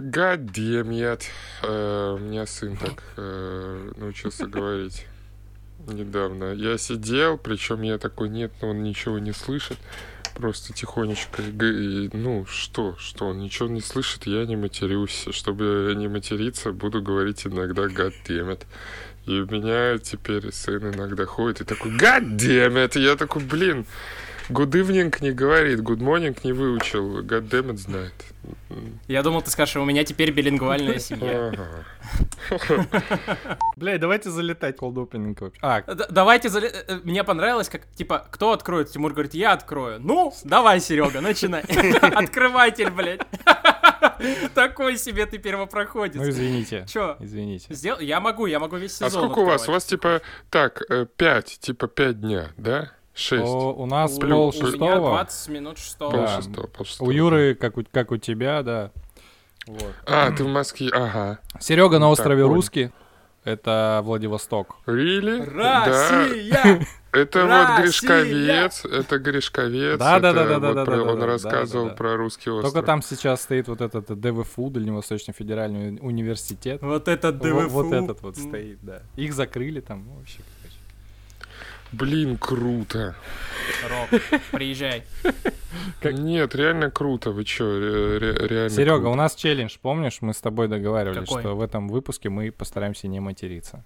Гадемьят. Э, у меня сын так э, научился говорить недавно. Я сидел, причем я такой, нет, но он ничего не слышит. Просто тихонечко. И, ну, что, что, он ничего не слышит, я не матерюсь. Чтобы не материться, буду говорить иногда гадемят. И у меня теперь сын иногда ходит и такой, гадемят. И я такой, блин, good evening не говорит, good morning не выучил, гадемят знает. Я думал, ты скажешь, у меня теперь билингвальная семья. Блядь, давайте залетать cold opening вообще. А, Д- Давайте, зале- э, мне понравилось, как, типа, кто откроет? Тимур говорит, я открою. Ну, давай, Серега, начинай. Открыватель, блядь. Такой себе ты ну первопроходец. извините. Чё? Извините. Сдел... Я могу, я могу весь А сезон сколько у вас? У вас типа так, э, пять, типа пять дня, да? Шесть. О, у нас У- пол У меня шестого. 20 минут шестого. Да. Полшестого, полшестого. У Юры, как у, как у тебя, да. Вот. А, ты в Москве, ага. Серега на острове так. Русский. Это Владивосток. Really? Да. Россия! Это вот Россия! Гришковец, это Гришковец. Да, да, да, это да, да, вот да, про- да, Он да, рассказывал да, да. про русский остров. Только там сейчас стоит вот этот ДВФУ, Дальневосточный федеральный уни- университет. Вот этот ДВФУ. Вот этот вот стоит, да. Их закрыли там вообще. Блин, круто. Рок, приезжай. Как- Нет, реально круто. Вы чё, ре- ре- реально Серега, круто. у нас челлендж, помнишь, мы с тобой договаривались, Какой? что в этом выпуске мы постараемся не материться.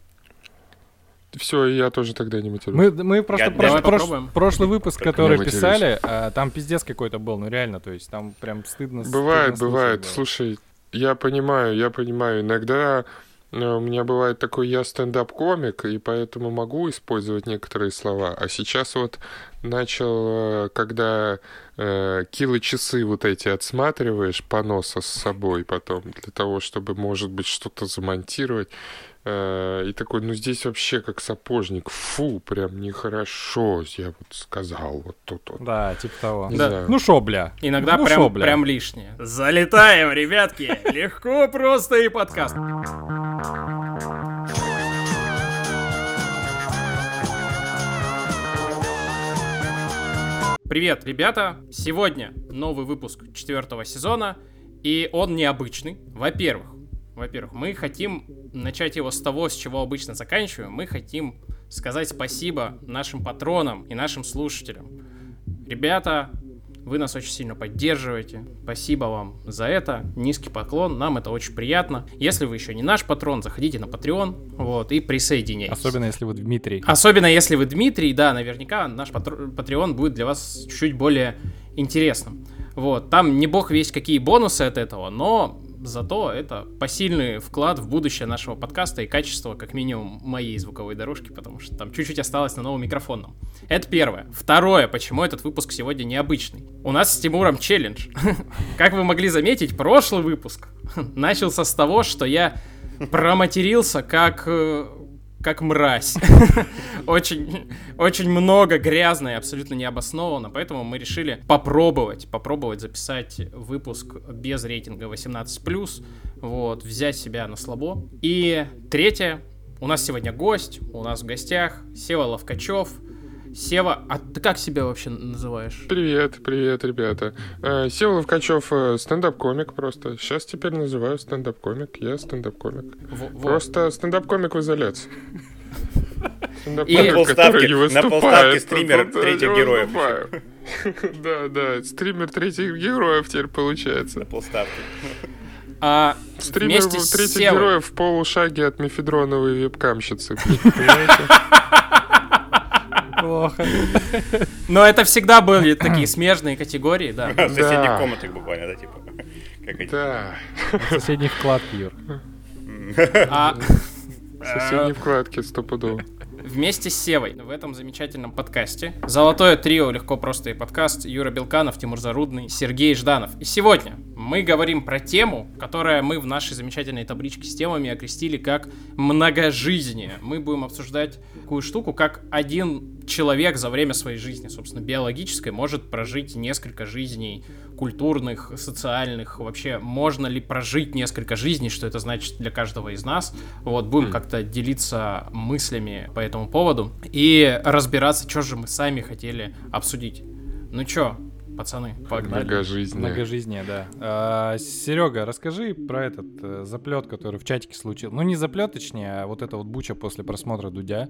Все, я тоже тогда не матерюсь. Мы, мы просто Я- прош- давай прош- попробуем. прошлый выпуск, Только который писали, а, там пиздец какой-то был, ну реально, то есть там прям стыдно. Бывает, стыдно бывает. Слушай, я понимаю, я понимаю. Иногда у меня бывает такой, я стендап-комик, и поэтому могу использовать некоторые слова. А сейчас вот начал, э, когда э, кило-часы вот эти отсматриваешь, поноса с собой потом, для того, чтобы, может быть, что-то замонтировать. Э, И такой, ну здесь вообще как сапожник. Фу, прям нехорошо, я вот сказал вот тут вот. Да, типа того. Не Да. знаю. Ну шо, бля. Иногда Ну прям, шо, бля. прям лишнее. Залетаем, ребятки. Легко, просто и подкаст. Привет, ребята! Сегодня новый выпуск четвертого сезона, и он необычный. Во-первых, во-первых, мы хотим начать его с того, с чего обычно заканчиваем. Мы хотим сказать спасибо нашим патронам и нашим слушателям. Ребята, вы нас очень сильно поддерживаете. Спасибо вам за это. Низкий поклон, нам это очень приятно. Если вы еще не наш патрон, заходите на Patreon, вот, и присоединяйтесь. Особенно если вы Дмитрий. Особенно если вы Дмитрий, да, наверняка наш Patreon будет для вас чуть более интересным. Вот, там не бог весь какие бонусы от этого, но зато это посильный вклад в будущее нашего подкаста и качество, как минимум, моей звуковой дорожки, потому что там чуть-чуть осталось на новом микрофонном. Это первое. Второе, почему этот выпуск сегодня необычный. У нас с Тимуром челлендж. Как вы могли заметить, прошлый выпуск начался с того, что я проматерился как э, как мразь. очень, очень много грязно и абсолютно необоснованно, поэтому мы решили попробовать, попробовать записать выпуск без рейтинга 18+, вот, взять себя на слабо. И третье, у нас сегодня гость, у нас в гостях Сева Ловкачев. Сева, а ты как себя вообще называешь? Привет, привет, ребята. Э, Сева Ловкачев, э, стендап-комик просто. Сейчас теперь называю стендап-комик. Я стендап-комик. Просто стендап-комик в изоляции. И- На полставки- на полставки стример третьих героев. Да, да, стример третьих героев теперь получается. на полставки. А Стример вместе с третьих героев в полушаге от мефедроновой вебкамщицы. Понимаете? Плохо. Но это всегда были такие смежные категории, да. В соседних комнатах буквально, да, типа. Как эти. Да. Соседний вклад, Юр. А В соседней вкладке стопудово. вместе с Севой в этом замечательном подкасте «Золотое трио. Легко, просто и подкаст» Юра Белканов, Тимур Зарудный, Сергей Жданов. И сегодня мы говорим про тему, которая мы в нашей замечательной табличке с темами окрестили как многожизние. Мы будем обсуждать такую штуку, как один человек за время своей жизни, собственно, биологической, может прожить несколько жизней культурных, социальных, вообще можно ли прожить несколько жизней, что это значит для каждого из нас. Вот, будем как-то делиться мыслями по этому поводу и разбираться, что же мы сами хотели обсудить. Ну чё, пацаны, погнали. Многожизненно. Многожизнее, да. А, Серега, расскажи про этот э, заплет, который в чатике случился. Ну, не заплет, точнее, а вот это вот буча после просмотра Дудя.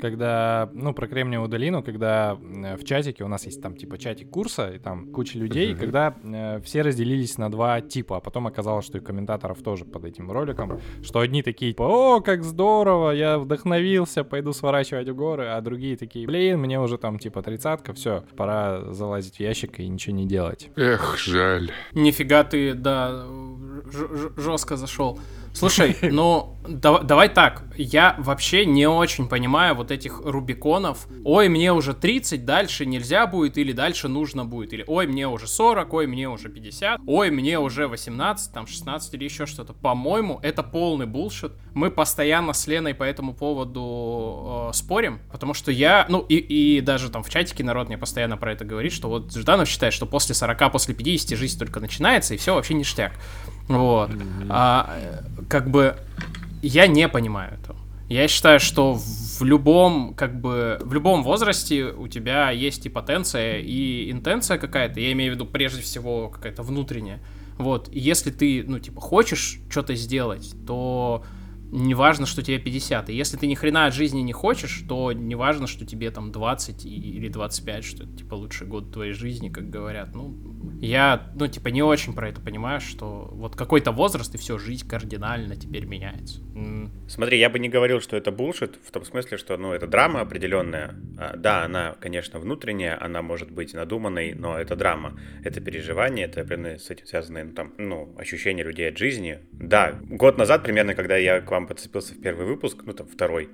Когда, ну, про Кремниевую долину, когда э, в чатике, у нас есть там типа чатик курса, и там куча людей, и когда э, все разделились на два типа, а потом оказалось, что и комментаторов тоже под этим роликом, что одни такие, типа, о, как здорово, я вдохновился, пойду сворачивать в горы, а другие такие, блин, мне уже там типа тридцатка, все, пора залазить в ящик и ничего не делать. Эх, жаль. Нифига ты, да, жестко зашел. Слушай, ну да, давай так. Я вообще не очень понимаю вот этих Рубиконов. Ой, мне уже 30, дальше нельзя будет, или дальше нужно будет. Или ой, мне уже 40, ой, мне уже 50, ой, мне уже 18, там 16 или еще что-то. По-моему, это полный булшит. Мы постоянно с Леной по этому поводу э, спорим, потому что я, ну и, и даже там в чатике народ мне постоянно про это говорит, что вот Жданов считает, что после 40, после 50 жизнь только начинается, и все вообще ништяк. Вот. А, как бы я не понимаю этого. Я считаю, что в любом, как бы, в любом возрасте у тебя есть и потенция, и интенция какая-то. Я имею в виду прежде всего какая-то внутренняя. Вот. И если ты, ну, типа, хочешь что-то сделать, то не важно, что тебе 50. И если ты ни хрена от жизни не хочешь, то не важно, что тебе там 20 или 25, что это, типа, лучший год твоей жизни, как говорят. Ну, я, ну, типа, не очень про это понимаю, что вот какой-то возраст, и все, жизнь кардинально теперь меняется. Смотри, я бы не говорил, что это булшит, в том смысле, что, ну, это драма определенная. А, да, она, конечно, внутренняя, она может быть надуманной, но это драма, это переживание, это с этим связанные, ну, там, ну, ощущения людей от жизни. Да, год назад примерно, когда я к вам подцепился в первый выпуск, ну, там, второй,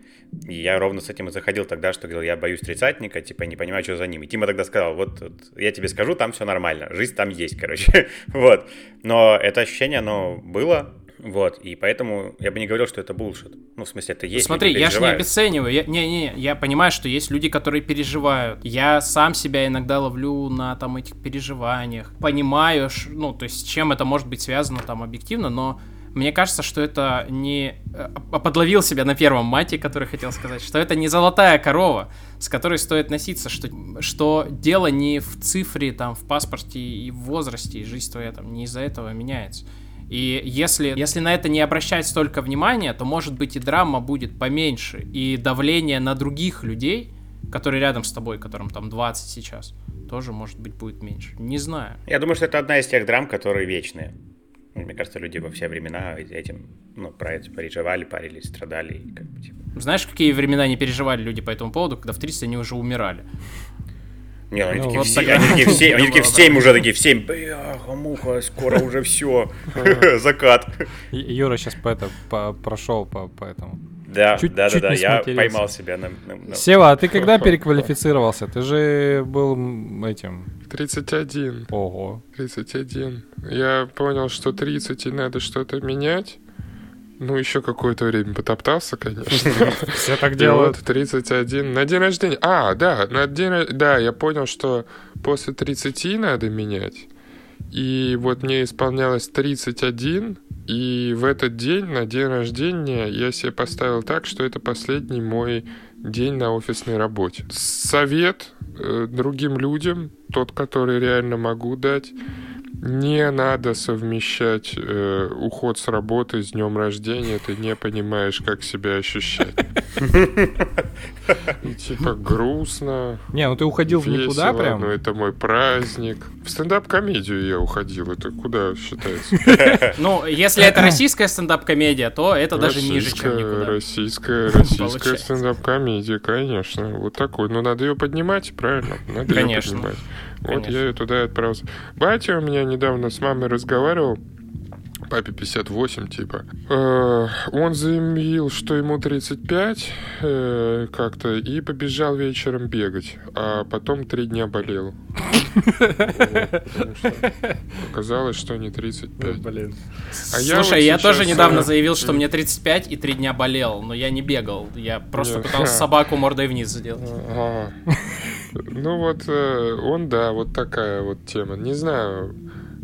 и я ровно с этим и заходил тогда, что говорил, я боюсь тридцатника, типа, не понимаю, что за ним. И Тима тогда сказал, вот, вот я тебе скажу, там все нормально, жизнь там есть, короче, вот. Но это ощущение, оно было, вот, и поэтому я бы не говорил, что это булшит. Ну, в смысле, это есть. Смотри, я же не обесцениваю. Я, не, не, я понимаю, что есть люди, которые переживают. Я сам себя иногда ловлю на там этих переживаниях. Понимаю, ну, то есть, с чем это может быть связано там объективно, но мне кажется, что это не... Э, подловил себя на первом мате, который хотел сказать, что это не золотая корова, с которой стоит носиться, что, что дело не в цифре, там, в паспорте и в возрасте, и жизнь твоя там не из-за этого меняется. И если, если на это не обращать столько внимания, то, может быть, и драма будет поменьше, и давление на других людей, которые рядом с тобой, которым там 20 сейчас, тоже, может быть, будет меньше. Не знаю. Я думаю, что это одна из тех драм, которые вечные. Мне кажется, люди во все времена этим, ну, про это переживали, парились, страдали. И как бы, типа... Знаешь, какие времена не переживали люди по этому поводу, когда в 30 они уже умирали? Не, они, ну, такие, вот все, они такие в 7, они такие в 7 уже такие в 7, бляха, муха, скоро уже все, закат. Юра сейчас по это прошел по, по этому. Да, чуть, да, чуть да, да, я поймал себя на, на, на... Сева, а ты когда переквалифицировался? Ты же был этим... 31. Ого. 31. Я понял, что 30 и надо что-то менять. Ну, еще какое-то время потоптался, конечно. Все так делают. вот 31. На день рождения. А, да, на день Да, я понял, что после 30 надо менять. И вот мне исполнялось 31, и в этот день, на день рождения, я себе поставил так, что это последний мой день на офисной работе. Совет э, другим людям, тот, который реально могу дать, не надо совмещать э, уход с работы с днем рождения, ты не понимаешь, как себя ощущать. Типа грустно. Не, ну ты уходил в никуда прям. Ну это мой праздник. В стендап-комедию я уходил. Это куда считается? Ну, если это российская стендап-комедия, то это даже ниже, чем никуда. Российская, российская стендап-комедия, конечно. Вот такой. Но надо ее поднимать, правильно? Надо ее поднимать. Вот я ее туда и отправился. Батя у меня недавно с мамой разговаривал, папе 58, типа. Э, он заявил, что ему 35 э, как-то, и побежал вечером бегать, а потом три дня болел. Оказалось, что не 35. Блин. А Слушай, я тоже недавно заявил, что мне 35 и три дня болел, но я не бегал. Я просто пытался собаку мордой вниз сделать. Ну вот, э, он, да, вот такая вот тема. Не знаю,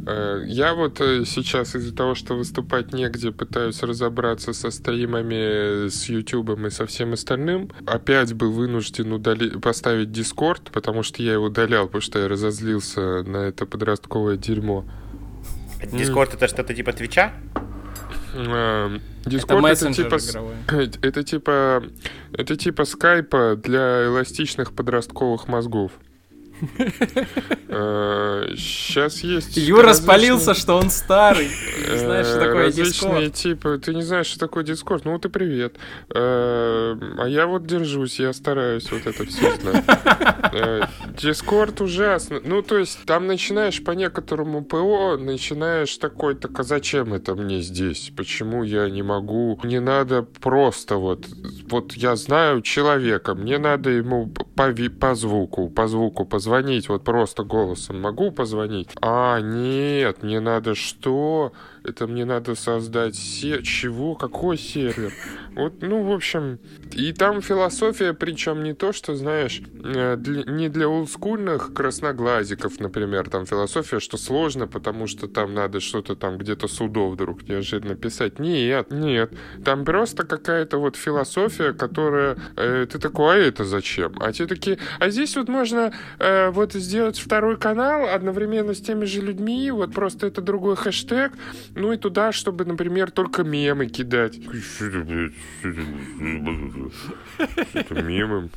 Я вот э, сейчас из-за того, что выступать негде, пытаюсь разобраться со стримами, с Ютубом и со всем остальным. Опять был вынужден удали... поставить Дискорд, потому что я его удалял, потому что я разозлился на это подростковое дерьмо. Дискорд это что-то типа Твича? Э, Это Дискорд это, мессенджер типа... игровой. Это типа... Это типа скайпа для эластичных подростковых мозгов. Сейчас есть... Юра спалился, что он старый. Не знаешь, что Э, такое различные Discord. типы. Ты не знаешь, что такое Дискорд? Ну вот и привет. Э, А я вот держусь, я стараюсь вот это все знать. Э, Дискорд ужасно. Ну, то есть, там начинаешь по некоторому ПО, начинаешь такой, так а зачем это мне здесь? Почему я не могу? Мне надо просто вот... Вот я знаю человека, мне надо ему по, ви- по звуку, по звуку позвонить, вот просто голосом могу позвонить? А, нет, мне надо что? Это мне надо создать се... Чего? Какой сервер? Вот, ну, в общем... И там философия, причем не то, что, знаешь, э, для- не для олдскульных красноглазиков, например, там философия, что сложно, потому что там надо что-то там где-то судов вдруг неожиданно писать. Нет, нет. Там просто какая-то вот философия, которая... э, ты такой, а это зачем? А те такие, а здесь вот можно э, вот сделать второй канал одновременно с теми же людьми, вот просто это другой хэштег, ну и туда, чтобы, например, только мемы кидать. Что мемы?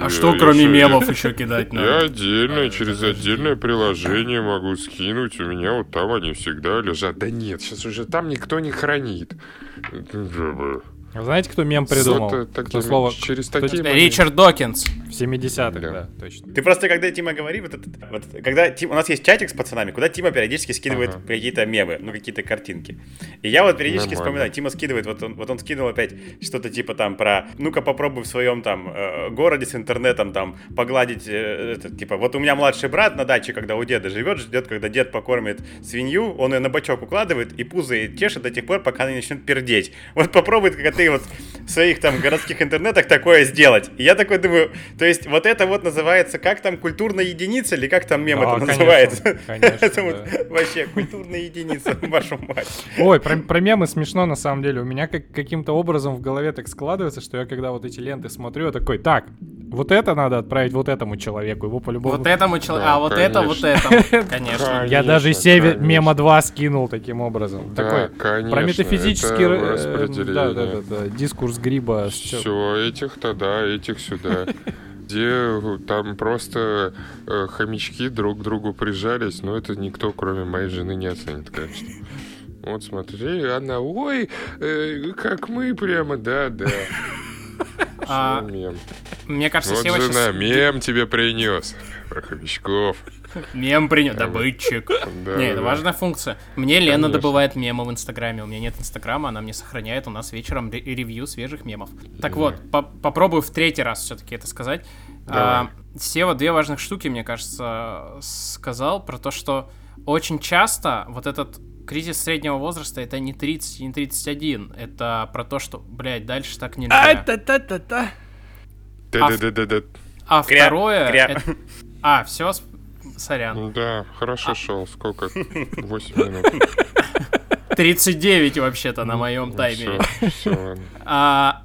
А что кроме Я- мемов еще кидать Я надо? отдельно, через отдельное приложение могу скинуть. У меня вот там они всегда лежат. Да нет, сейчас уже там никто не хранит. Знаете, кто мем придумал? Вот, Кто слово через кто такие типа Ричард Докинс. в 70-х, Да. да, точно. Ты просто, когда Тима говорит, вот, это- вот когда Тим- у нас есть чатик с пацанами, куда Тима периодически скидывает Ага. какие-то мемы, ну какие-то картинки. И я вот периодически Нормально. вспоминаю, Тима скидывает, вот он, вот он скинул опять что-то типа там про, ну-ка попробуй в своем там э, городе с интернетом там погладить, э, это, типа, вот у меня младший брат на даче, когда у деда живет, ждет, когда дед покормит свинью, он ее на бочок укладывает и пузо чешет до тех пор, пока она не начнет пердеть. Вот попробуй, как ты вот в своих там городских интернетах такое сделать. И я такой думаю, то есть вот это вот называется, как там, культурная единица или как там мем Да, это конечно, называется? конечно, Это вот да. вообще культурная единица, вашу мать. Ой, про, про мемы смешно на самом деле. У меня как, каким-то образом в голове так складывается, что я когда вот эти ленты смотрю, я такой, так, вот это надо отправить вот этому человеку, его по-любому... Вот этому человеку. Да, А вот это, вот конечно. это. Конечно. Я даже Конечно, Севе конечно. мема 2 скинул таким обозом. Да, такой, конечно, про метафизический э, да, да, да, да, дискурс гриба. Все, этих туда, этих сюда. Где там просто э, хомячки друг к другу прижались, но это никто, кроме моей жены, не оценит, конечно. Вот смотри, она, ой, э, как мы прямо, да, да. А, мем. Мне кажется, Вот Сева жена, сейчас мем тебе принес. Про хомячков. Мем принес. Добытчик. Да, Не, это да. важная функция. Мне Лена Конечно. добывает мемы в Инстаграме. У меня нет Инстаграма, она мне сохраняет у нас вечером ре- ревью свежих мемов. Так вот, по- попробую в третий раз все-таки это сказать. А, Сева две важных штуки, мне кажется, сказал про то, что очень часто вот этот кризис среднего возраста это не 30, не 31. Это про то, что, блядь, дальше так нельзя. та-та-та-та. Да-да-да-да. А Кря, второе... кря. это- А, все, сорян. Да, хорошо шел. Сколько? 8 минут. 39 вообще-то на моем таймере. Все, все. А,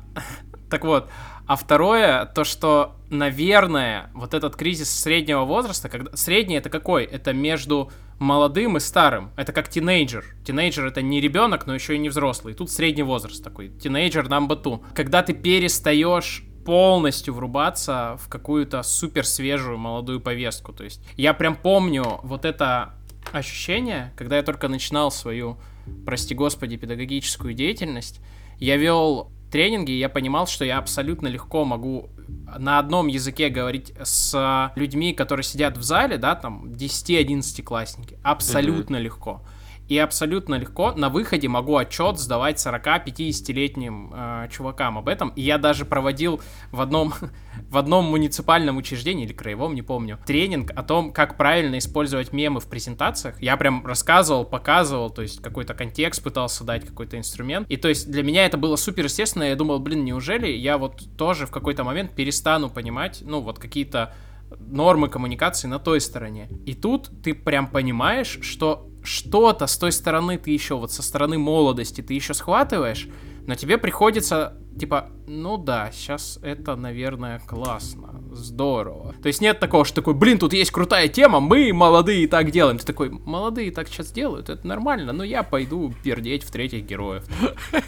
так вот, а второе, то, что, наверное, вот этот кризис среднего возраста, когда средний это какой? Это между молодым и старым. Это как тинейджер. Тинейджер это не ребенок, но еще и не взрослый. Тут средний возраст такой. Тинейджер number two. Когда ты перестаешь полностью врубаться в какую-то супер свежую молодую повестку. То есть я прям помню вот это ощущение, когда я только начинал свою, прости господи, педагогическую деятельность, я вел тренинги, и я понимал, что я абсолютно легко могу на одном языке говорить с людьми, которые сидят в зале, да, там 10-11 классники. Абсолютно легко. И абсолютно легко на выходе могу отчет сдавать 40-50-летним э, чувакам об этом. И я даже проводил в одном, в одном муниципальном учреждении или краевом, не помню, тренинг о том, как правильно использовать мемы в презентациях. Я прям рассказывал, показывал, то есть какой-то контекст пытался дать, какой-то инструмент. И то есть для меня это было супер естественно. Я думал, блин, неужели я вот тоже в какой-то момент перестану понимать, ну вот какие-то нормы коммуникации на той стороне. И тут ты прям понимаешь, что что-то с той стороны ты еще, вот со стороны молодости ты еще схватываешь, но тебе приходится, типа, ну да, сейчас это, наверное, классно, здорово. То есть нет такого, что такой, блин, тут есть крутая тема, мы молодые так делаем. Ты такой, молодые так сейчас делают, это нормально, но я пойду пердеть в третьих героев.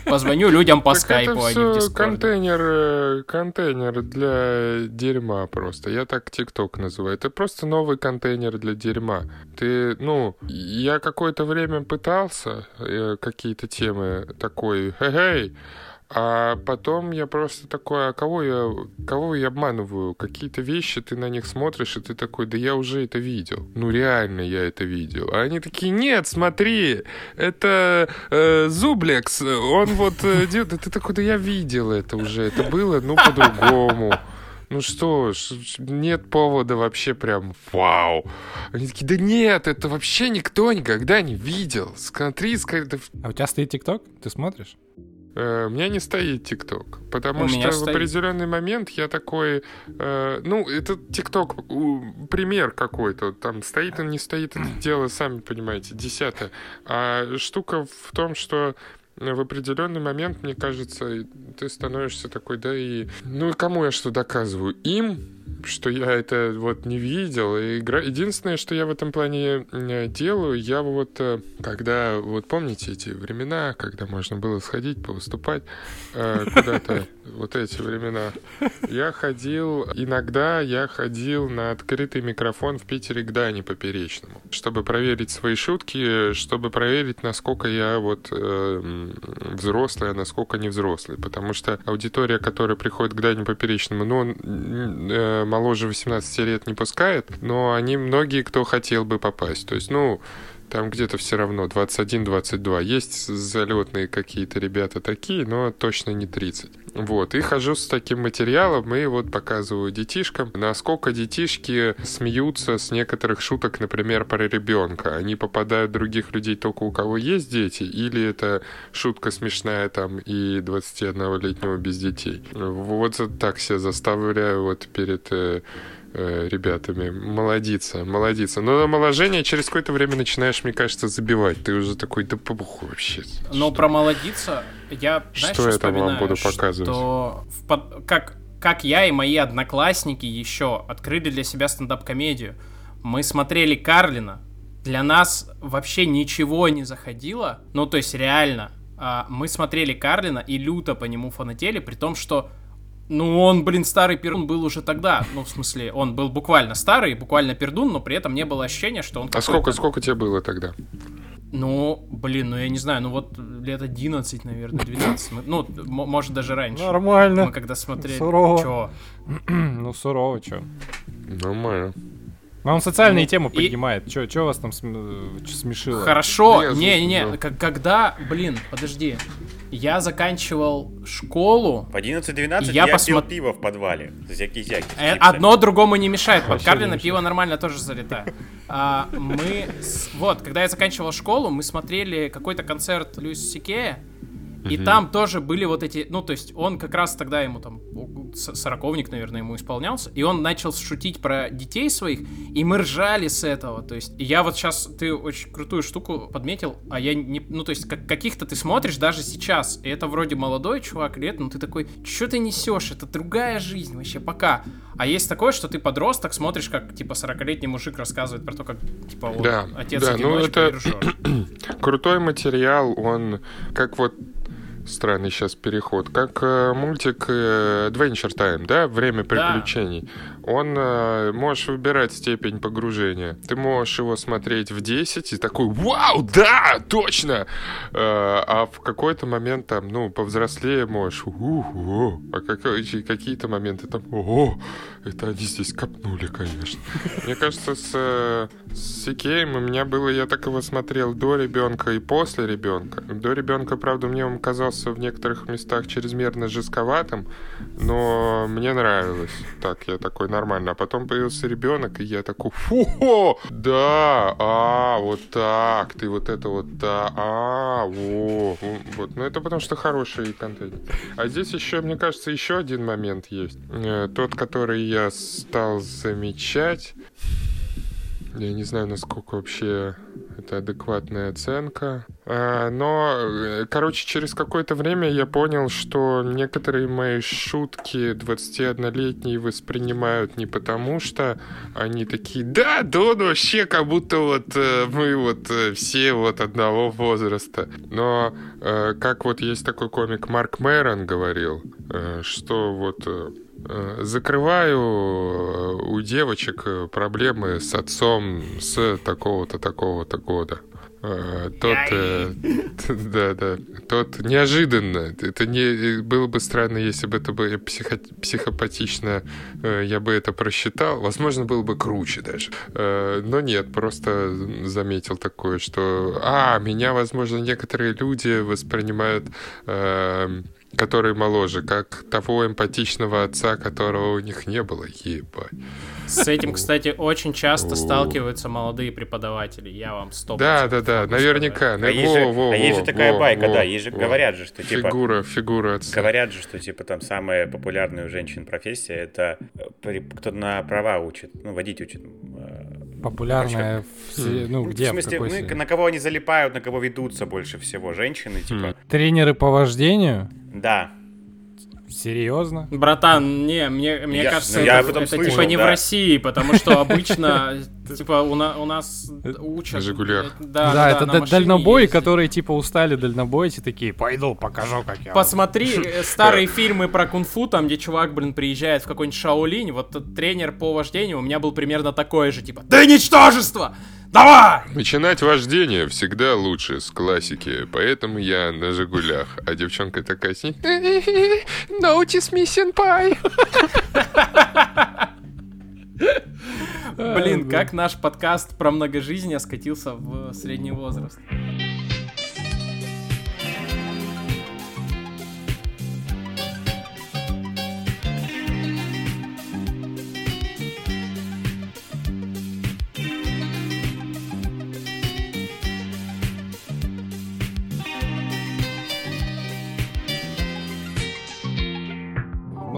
Позвоню людям по скайпу, а не в контейнер, контейнер для дерьма просто. Я так ТикТок называю. Это просто новый контейнер для дерьма. Ты, ну, я какое-то время пытался э, какие-то темы такой, хе-хей, а потом я просто такой, а кого я, кого я обманываю? Какие-то вещи, ты на них смотришь, и ты такой, да я уже это видел. Ну реально я это видел. А они такие, нет, смотри, это э, Зублекс, он вот э, ты такой, да я видел это уже, это было, ну по-другому. Ну что нет повода вообще прям вау. Они такие, да нет, это вообще никто никогда не видел. Смотри, скорее, А у тебя стоит ТикТок? Ты смотришь? Э, У меня не стоит ТикТок, потому У что в стоит. определенный момент я такой, э, ну, это ТикТок, пример какой-то, там стоит он, не стоит, это дело, сами понимаете, десятое. А штука в том, что в определенный момент, мне кажется, ты становишься такой, да и... Ну и кому я что доказываю? Им, что я это вот не видел. И игра... Единственное, что я в этом плане делаю, я вот, э, когда, вот помните эти времена, когда можно было сходить, повыступать э, куда-то, вот эти времена, я ходил, иногда я ходил на открытый микрофон в Питере к Дане Поперечному, чтобы проверить свои шутки, чтобы проверить, насколько я вот э, взрослый, а насколько не взрослый. Потому что аудитория, которая приходит к Дане Поперечному, ну, он э, моложе 18 лет не пускает, но они многие, кто хотел бы попасть. То есть, ну, там где-то все равно 21-22. Есть залетные какие-то ребята такие, но точно не 30. Вот, и хожу с таким материалом и вот показываю детишкам, насколько детишки смеются с некоторых шуток, например, про ребенка. Они попадают в других людей только у кого есть дети, или это шутка смешная там и 21-летнего без детей. Вот так себя заставляю вот перед э, ребятами. Молодиться, молодиться. Но омоложение через какое-то время начинаешь, мне кажется, забивать. Ты уже такой, да побуху вообще. Но про молодиться я, знаешь, Что я там вам буду показывать? Что в под- как, как я и мои одноклассники еще открыли для себя стендап-комедию. Мы смотрели Карлина. Для нас вообще ничего не заходило. Ну, то есть, реально. а, мы смотрели Карлина и люто по нему фанатели, при том, что ну, он, блин, старый пердун был уже тогда. Ну, в смысле, он был буквально старый, буквально пердун, но при этом не было ощущения, что он А сколько, сколько тебе было тогда? ну, блин, ну я не знаю, ну вот лет 11, наверное, 12. Мы- ну, м- может, даже раньше. Нормально. Мы когда смотрели... Сурово. Чё? Ну, сурово, чё. Нормально. Но он социальные Ну, темы и- поднимает. Чё, чё вас там см- э, смешило? Хорошо, Не, не-не-не, когда, блин, подожди, я заканчивал школу, В 11-12 Я я, пил посмо- пиво в подвале. Зяки-зяки. Э. Одно другому не мешает. Под Карлина пиво нормально тоже залетает. А, мы... с- Вот, когда я заканчивал школу, мы смотрели какой-то концерт Льюиса Сикея, и там тоже были вот эти... Ну, то есть он как раз тогда ему там... Сороковник, наверное, ему исполнялся. И он начал шутить про детей своих, и мы ржали с этого. То есть и я вот сейчас... Ты очень крутую штуку подметил, а я не... Ну, то есть как- каких-то ты смотришь даже сейчас, и это вроде молодой чувак лет, но ты такой, что ты несешь? Это другая жизнь вообще, пока. А есть такое, что ты подросток, смотришь, как, типа, 40-летний мужик рассказывает про то, как, типа, вот, Да, отец да, ну это-. Крутой материал, он как вот странный сейчас переход, как э, мультик э, Adventure Time, да, время приключений. Он э, можешь выбирать степень погружения. Ты можешь его смотреть в 10 и такой, вау, да, точно. Э, а в какой-то момент там, ну, повзрослее можешь, «Ух, а какой- какие-то моменты там, ого, это они здесь копнули, конечно. Мне кажется, с, э, с Икеем у меня было, я так его смотрел до ребенка и после ребенка. До ребенка, правда, мне он казался в некоторых местах чрезмерно жестковатым, но мне нравилось. Так, я такой нормально. А потом появился ребенок, и я такой, фу, да, а, вот так, ты вот это вот, да, а, во, вот. Ну, это потому что хороший контент. А здесь еще, мне кажется, еще один момент есть. Э, тот, который я стал замечать, я не знаю, насколько вообще это адекватная оценка. А, но, э, короче, через какое-то время я понял, что некоторые мои шутки 21-летние воспринимают не потому, что они такие, да, да, он вообще как будто вот э, мы вот э, все вот одного возраста. Но как вот есть такой комик Марк Мэрон говорил, что вот закрываю у девочек проблемы с отцом с такого-то, такого-то года. Тот, э, да, да, тот неожиданно. Это не было бы странно, если бы это было психо, психопатично, э, я бы это просчитал. Возможно, было бы круче даже. Э, но нет, просто заметил такое, что, а, меня, возможно, некоторые люди воспринимают которые моложе, как того эмпатичного отца, которого у них не было. Ебать. С этим, кстати, очень часто сталкиваются молодые преподаватели. Я вам стоп. Да, да, да, наверняка. А есть же, а же такая байка, да, есть же говорят же, что типа... Фигура, фигура отца. Говорят же, что типа там самая популярная у женщин профессия это э, кто на права учит, ну, водить учит. Популярная в, хм. ну, где? В смысле, в ну, на кого они залипают, на кого ведутся больше всего женщины, типа. Тренеры по вождению? Да. Серьезно? Братан, не, мне, мне я, кажется, я это, это слышал, типа не да. в России, потому что обычно, типа, у, на, у нас учат... На Жигулях. Да, да, это дальнобои, которые, типа, устали дальнобойцы, такие, пойду, покажу, как я... Посмотри э, старые фильмы про кунг-фу, там, где чувак, блин, приезжает в какой-нибудь Шаолинь, вот тренер по вождению у меня был примерно такой же, типа, да ничтожество! Давай! Начинать вождение всегда лучше с классики, поэтому я на «Жигулях». А девчонка такая сидит... Notice me, senpai! Блин, как наш подкаст про многожизнь скатился в средний возраст.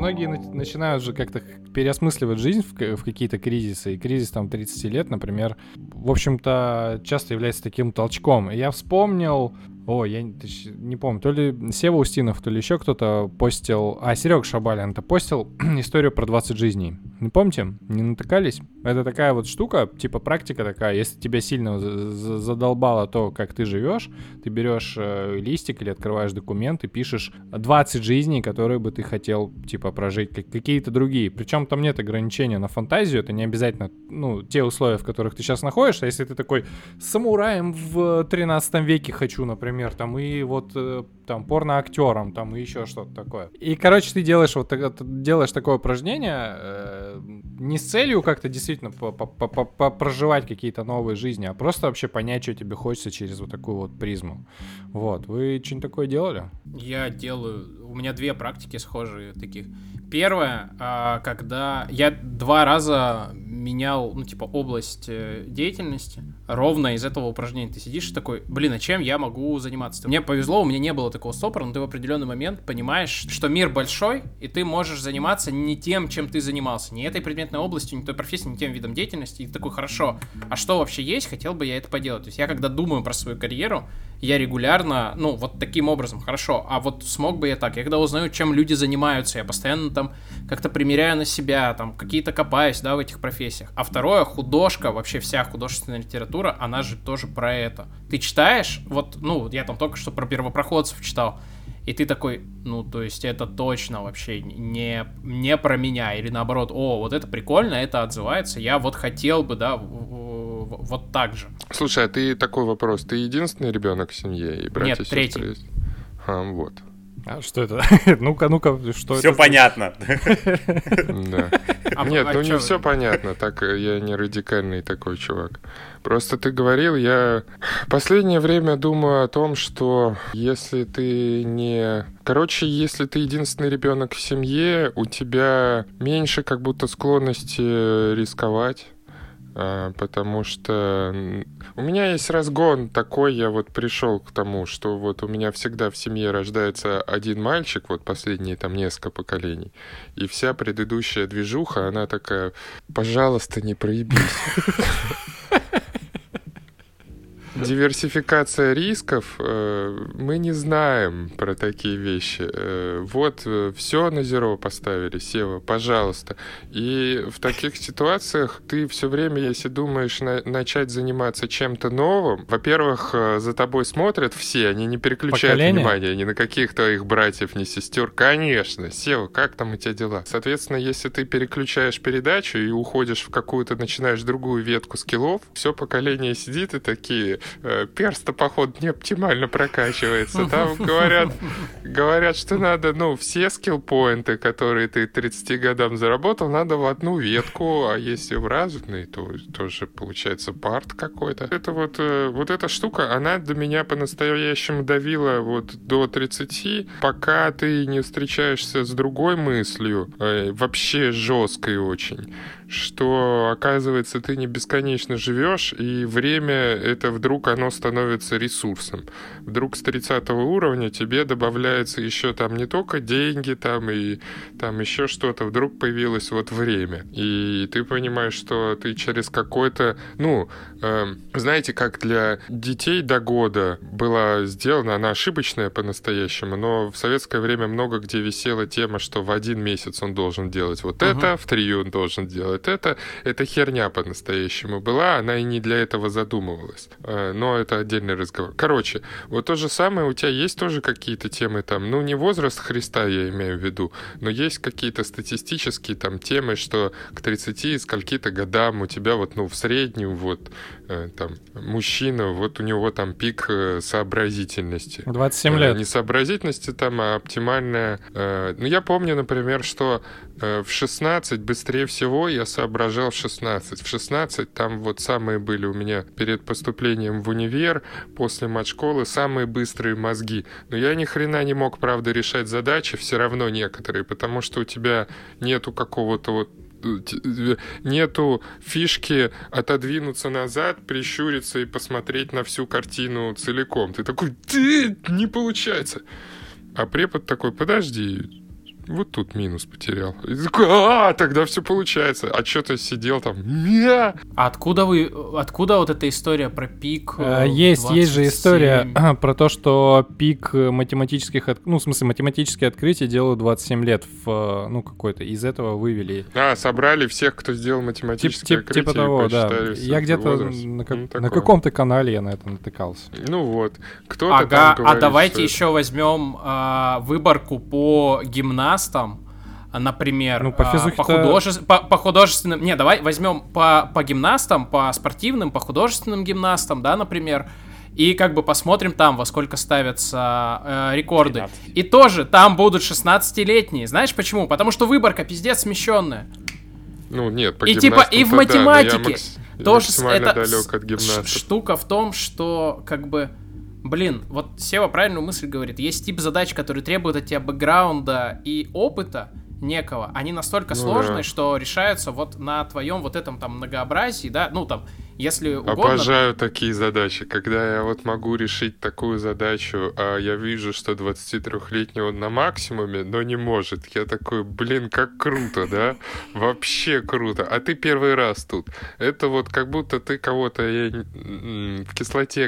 Многие начинают же как-то переосмысливать жизнь в, в какие-то кризисы. И кризис там 30 лет, например, в общем-то, часто является таким толчком. И я вспомнил о, я не помню, то ли Сева Устинов, то ли еще кто-то постил... А, Серег Шабалин, это постил историю про 20 жизней. Не помните? Не натыкались? Это такая вот штука, типа практика такая. Если тебя сильно задолбало то, как ты живешь, ты берешь э, листик или открываешь документ и пишешь 20 жизней, которые бы ты хотел, типа, прожить, как какие-то другие. Причем там нет ограничения на фантазию, это не обязательно, ну, те условия, в которых ты сейчас находишься. Если ты такой самураем в 13 веке хочу, например, например, там и вот э, там порно-актером, там и еще что-то такое. И, короче, ты делаешь вот делаешь такое упражнение э, не с целью как-то действительно проживать какие-то новые жизни, а просто вообще понять, что тебе хочется через вот такую вот призму. Вот. Вы что-нибудь такое делали? Я делаю... У меня две практики схожие таких. Первое, а, когда я два раза менял, ну, типа, область э, деятельности, ровно из этого упражнения ты сидишь и такой, блин, а чем я могу заниматься? Мне повезло, у меня не было такого стопора, но ты в определенный момент понимаешь, что мир большой, и ты можешь заниматься не тем, чем ты занимался, не этой предметной областью, не той профессией, не тем видом деятельности, и ты такой, хорошо, а что вообще есть, хотел бы я это поделать. То есть я, когда думаю про свою карьеру, я регулярно, ну, вот таким образом, хорошо, а вот смог бы я так, я когда узнаю, чем люди занимаются, я постоянно там как-то примеряю на себя, там, какие-то копаюсь, да, в этих профессиях. А второе, художка, вообще вся художественная литература, она же тоже про это. Ты читаешь, вот, ну, я там только что про первопроходцев читал, и ты такой, ну, то есть это точно вообще не, не про меня, или наоборот, о, вот это прикольно, это отзывается, я вот хотел бы, да, вот так же. Слушай, а ты такой вопрос, ты единственный ребенок в семье и братья Нет, третий. есть? А, вот. А что это? ну-ка, ну-ка, что Все это? понятно. Да. А- Нет, а ну не все понятно, так я не радикальный такой чувак. Просто ты говорил, я последнее время думаю о том, что если ты не... Короче, если ты единственный ребенок в семье, у тебя меньше как будто склонности рисковать. А, Потому что у меня есть разгон такой, я вот пришел к тому, что вот у меня всегда в семье рождается один мальчик, вот последние там несколько поколений, и вся предыдущая движуха, она такая, пожалуйста, не проебись. Диверсификация рисков, э, мы не знаем про такие вещи. Э, вот все на зеро поставили, Сева, пожалуйста. И в таких ситуациях ты все время, если думаешь на- начать заниматься чем-то новым, во-первых, э, за тобой смотрят все, они не переключают Поколение? внимание ни на каких твоих братьев, ни сестер. Конечно, Сева, как там у тебя дела? Соответственно, если ты переключаешь передачу и уходишь в какую-то, начинаешь другую ветку скиллов, все поколение сидит и такие, э, перс-то, походу, не оптимально прокачивается. Там говорят, говорят, что надо, ну, все скилл-поинты, которые ты 30 годам заработал, надо в одну ветку, а если в разные, то тоже получается парт какой-то. Это вот, э, вот эта штука, она до меня по-настоящему давила вот до 30, пока ты не встречаешься с другой мыслью, э, вообще жесткой очень, что, оказывается, ты не бесконечно живешь, и время это вдруг оно становится ресурсом. Вдруг с 30 уровня тебе добавляется еще там не только деньги, там и там еще что-то, вдруг появилось вот время. И ты понимаешь, что ты через какой-то, ну, эм, знаете, как для детей до года была сделана, она ошибочная по-настоящему, но в советское время много где висела тема, что в один месяц он должен делать вот Мгм. это, в три он должен делать это. Это херня по-настоящему была, она и не для этого задумывалась. Э, Но это отдельный разговор. Короче, вот то же самое, у тебя есть тоже какие-то темы там, ну, не возраст Христа я имею в виду, но есть какие-то статистические там темы, что к 30 скольки-то годам у тебя вот, ну, в среднем вот там мужчина, вот у него там пик э, сообразительности. 27 Э, лет. Не сообразительности там, а оптимальная... э, Ну, я помню, например, что э, в 16 быстрее всего я соображал в 16. В 16 там вот самые были у меня перед поступлением в универ, после матшколы, самые быстрые мозги. Но я ни хрена не мог, правда, решать задачи, все равно некоторые, потому что у тебя нету какого-то вот э, э, нету фишки отодвинуться назад, прищуриться и посмотреть на всю картину целиком. Ты такой, не получается. А препод такой, подожди, вот тут минус потерял. И такой, а, тогда все получается. А что ты сидел там? Мя! А откуда вы, откуда вот эта история про пик? А, э, Есть, есть же 27? история про то, что пик э, математических, от- ну, в смысле, математические открытия делают 27 лет в, э, ну, какой-то, из этого вывели. А, собрали всех, кто сделал Тип- математическое тип- типа открытие и того, да. Я где-то на, как- Ну, на каком-то канале я на это натыкался. Ну вот. Кто-то Ага, там а давайте что это- еще возьмем а, выборку по гимнастам, а, например, Ну, по физухе-то- по, художе- по- по художественным... Не, давай возьмем по, по гимнастам, по спортивным, по художественным гимнастам, да, например, и как бы посмотрим там, во сколько ставятся э, рекорды. 13. И тоже там будут 16-летние. Знаешь почему? Потому что выборка пиздец смещенная. Ну, нет, по И типа и в гимнастам-то да, математике макс- тоже это далек от ш- гимнастов. штука в том, что как бы Блин, вот Сева правильную мысль говорит. Есть тип задач, которые требуют от тебя бэкграунда и опыта некого. Они настолько Ну сложные, да. что решаются вот на твоем вот этом там многообразии, да, ну там, если угодно. Обожаю такие задачи, когда я вот могу решить такую задачу, а я вижу, что 23-летний он на максимуме, но не может. Я такой, блин, как круто, да? Вообще круто. А ты первый раз тут. Это вот как будто ты кого-то м, в кислоте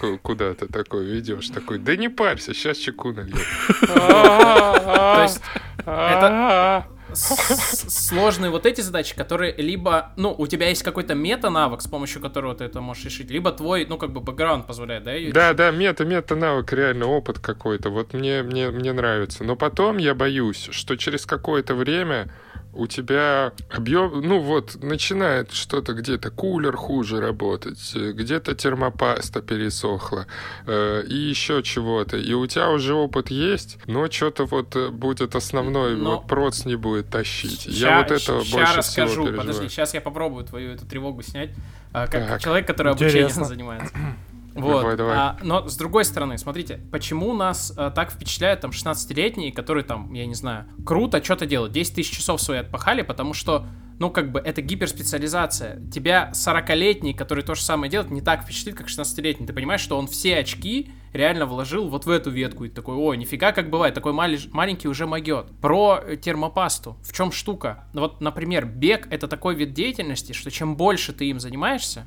ку- куда-то такой ведешь, такой, да не парься, сейчас чеку нальем. То есть это сложные вот эти задачи, которые либо, ну, у тебя есть какой-то мета-навык, с помощью которого ты это можешь решить, либо твой, ну, как бы бэкграунд позволяет, да, Да, да, мета, мета навык, реально опыт какой-то. Вот мне, мне, мне нравится. Но потом я боюсь, что через какое-то время у тебя объем, ну вот, начинает что-то где-то кулер хуже работать, где-то термопаста пересохла, э, и еще чего-то. И у тебя уже опыт есть, но что-то вот э, будет основной, но... вот проц не будет тащить. Ща, я вот этого больше расскажу, всего переживаю. подожди, сейчас я попробую твою эту тревогу снять. А, как так. человек, который обучением занимается. Вот. Давай, давай. А, но с другой стороны, смотрите, почему нас а, так впечатляют там 16-летние, которые там, я не знаю, круто что-то делают, 10 тысяч часов свои отпахали, потому что, ну, как бы, это гиперспециализация. Тебя 40-летний, который то же самое делает, не так впечатлит, как 16-летний. Ты понимаешь, что он все очки реально вложил вот в эту ветку. И такой, о, нифига как бывает, такой мали- маленький уже могет. Про термопасту. В чем штука? Вот, например, бег — это такой вид деятельности, что чем больше ты им занимаешься,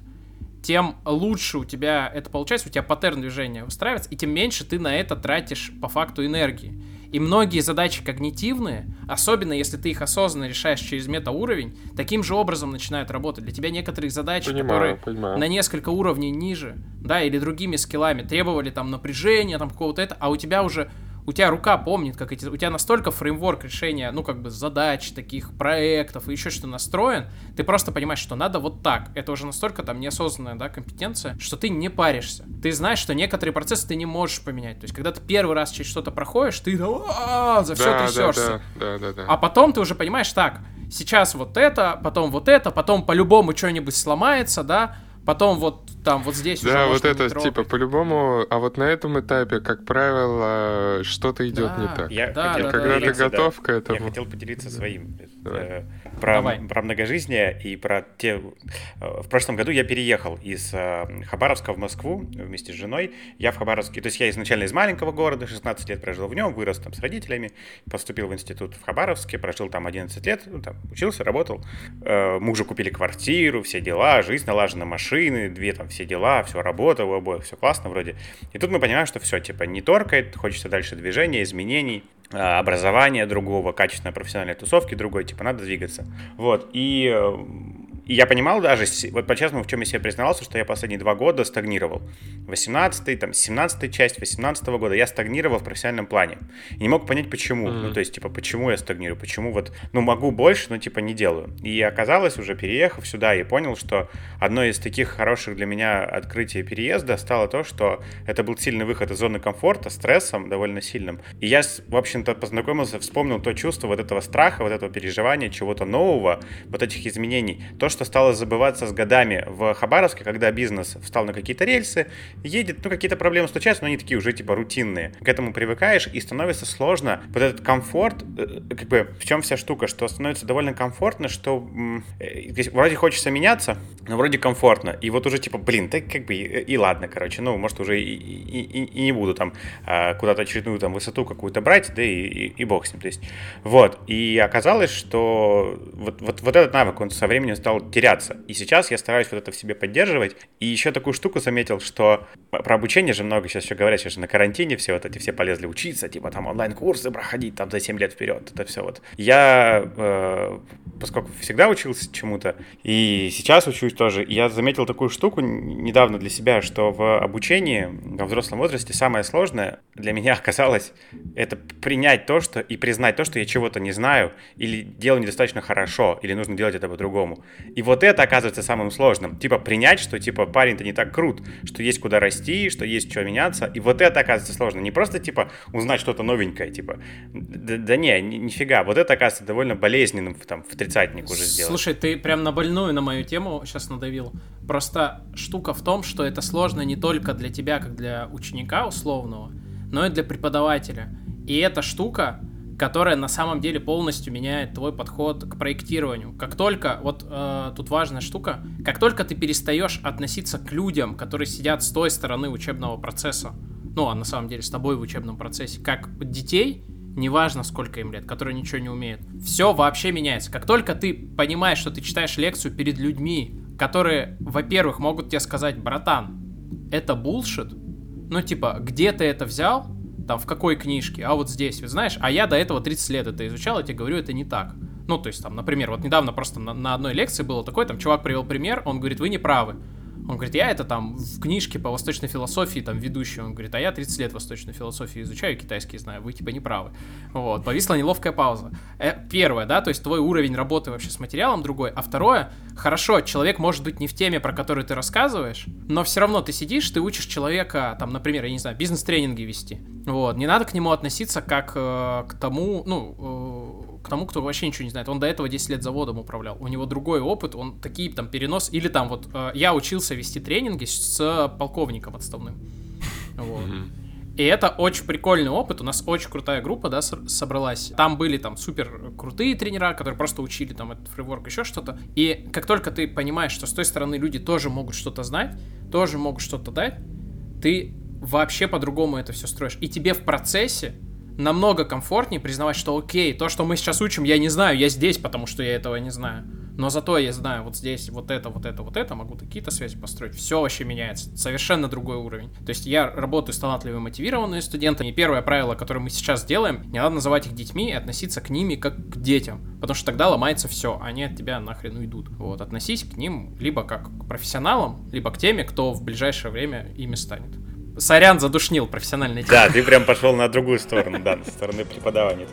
тем лучше у тебя это получается, у тебя паттерн движения выстраивается, и тем меньше ты на это тратишь по факту энергии. И многие задачи когнитивные, особенно если ты их осознанно решаешь через метауровень, таким же образом начинают работать. Для тебя некоторые задачи, понимаю, которые понимаю. на несколько уровней ниже, да, или другими скиллами требовали там напряжения, там какого-то это, а у тебя уже у тебя рука помнит, как эти, у тебя настолько фреймворк решения, ну, как бы задач, таких проектов и еще что настроен, ты просто понимаешь, что надо вот так. Это уже настолько там неосознанная, да, компетенция, что ты не паришься. Ты знаешь, что некоторые процессы ты не можешь поменять. То есть, когда ты первый раз через что-то проходишь, ты за все трясешься. Да, да, да, да. А потом ты уже понимаешь, так, сейчас вот это, потом вот это, потом по-любому что-нибудь сломается, да, потом вот там вот здесь да, вот это типа по-любому, а вот на этом этапе, как правило, что-то идет да, не так. Я да, хотел, да, когда ты готов да. к этому. Я хотел поделиться своим э, про, про многожизние и про те. Э, в прошлом году я переехал из э, Хабаровска в Москву вместе с женой. Я в Хабаровске, то есть я изначально из маленького города, 16 лет прожил в нем, вырос там с родителями, поступил в институт в Хабаровске, прожил там 11 лет, ну, там учился, работал. Мужу купили квартиру, все дела, жизнь налажена, машины, две там все дела, все работа у обоих, все классно вроде. И тут мы понимаем, что все, типа, не торкает, хочется дальше движения, изменений, а, образования другого, качественной профессиональной тусовки другой, типа, надо двигаться. Вот, и э, и я понимал даже, вот по-честному, в чем я себе признавался, что я последние два года стагнировал. 18 там, 17 часть 18 года я стагнировал в профессиональном плане. И не мог понять, почему. Mm-hmm. Ну, то есть, типа, почему я стагнирую, почему вот, ну, могу больше, но, типа, не делаю. И оказалось, уже переехав сюда, я понял, что одно из таких хороших для меня открытий переезда стало то, что это был сильный выход из зоны комфорта, стрессом довольно сильным. И я, в общем-то, познакомился, вспомнил то чувство вот этого страха, вот этого переживания, чего-то нового, вот этих изменений. То, что стало забываться с годами в Хабаровске, когда бизнес встал на какие-то рельсы, едет, ну, какие-то проблемы случаются, но они такие уже, типа, рутинные. К этому привыкаешь, и становится сложно. Вот этот комфорт, э, как бы, в чем вся штука, что становится довольно комфортно, что э, вроде хочется меняться, но вроде комфортно. И вот уже, типа, блин, так как бы, и, и ладно, короче, ну, может, уже и, и, и, и не буду там а, куда-то очередную там высоту какую-то брать, да и, и, и бог с ним. То есть, вот. И оказалось, что вот, вот, вот этот навык, он со временем стал теряться. И сейчас я стараюсь вот это в себе поддерживать. И еще такую штуку заметил, что про обучение же много сейчас еще говорят, сейчас же на карантине все вот эти все полезли учиться, типа там онлайн-курсы проходить там за 7 лет вперед, это все вот. Я, э, поскольку всегда учился чему-то, и сейчас учусь тоже, я заметил такую штуку недавно для себя, что в обучении во взрослом возрасте самое сложное для меня оказалось это принять то, что и признать то, что я чего-то не знаю, или делаю недостаточно хорошо, или нужно делать это по-другому. И вот это оказывается самым сложным. Типа принять, что типа парень-то не так крут, что есть куда расти, что есть что меняться. И вот это оказывается сложно. Не просто типа узнать что-то новенькое, типа. Да, да не, ни, нифига. Вот это оказывается довольно болезненным там в тридцатник уже сделать. Слушай, ты прям на больную на мою тему сейчас надавил. Просто штука в том, что это сложно не только для тебя, как для ученика условного, но и для преподавателя. И эта штука, которая на самом деле полностью меняет твой подход к проектированию. Как только, вот э, тут важная штука, как только ты перестаешь относиться к людям, которые сидят с той стороны учебного процесса, ну, а на самом деле с тобой в учебном процессе, как детей, неважно сколько им лет, которые ничего не умеют, все вообще меняется. Как только ты понимаешь, что ты читаешь лекцию перед людьми, которые, во-первых, могут тебе сказать, братан, это булшит, ну, типа, где ты это взял, там, в какой книжке, а вот здесь, вы знаешь, а я до этого 30 лет это изучал, я тебе говорю, это не так. Ну, то есть, там, например, вот недавно просто на, на одной лекции было такое, там, чувак привел пример, он говорит, вы не правы. Он говорит, я это там в книжке по восточной философии там ведущий. Он говорит, а я 30 лет восточную философию изучаю, китайский знаю, вы типа не правы. Вот, повисла неловкая пауза. Э, первое, да, то есть твой уровень работы вообще с материалом другой. А второе, хорошо, человек может быть не в теме, про которую ты рассказываешь, но все равно ты сидишь, ты учишь человека, там, например, я не знаю, бизнес-тренинги вести. Вот, не надо к нему относиться как э, к тому, ну, э, к тому, кто вообще ничего не знает. Он до этого 10 лет заводом управлял. У него другой опыт, он такие там перенос. Или там вот э, я учился вести тренинги с, с полковником отставным. Вот. И это очень прикольный опыт. У нас очень крутая группа, да, собралась. Там были там супер крутые тренера, которые просто учили там этот фрейворк, еще что-то. И как только ты понимаешь, что с той стороны люди тоже могут что-то знать, тоже могут что-то дать, ты вообще по-другому это все строишь. И тебе в процессе намного комфортнее признавать, что окей, то, что мы сейчас учим, я не знаю, я здесь, потому что я этого не знаю. Но зато я знаю вот здесь вот это, вот это, вот это, могу какие-то связи построить. Все вообще меняется. Совершенно другой уровень. То есть я работаю с талантливыми, мотивированными студентами. И первое правило, которое мы сейчас делаем, не надо называть их детьми и относиться к ними как к детям. Потому что тогда ломается все. Они от тебя нахрен уйдут. Вот, относись к ним либо как к профессионалам, либо к теме, кто в ближайшее время ими станет. Сорян, задушнил профессиональный Да, ты прям пошел на другую сторону, да, на стороны преподавания.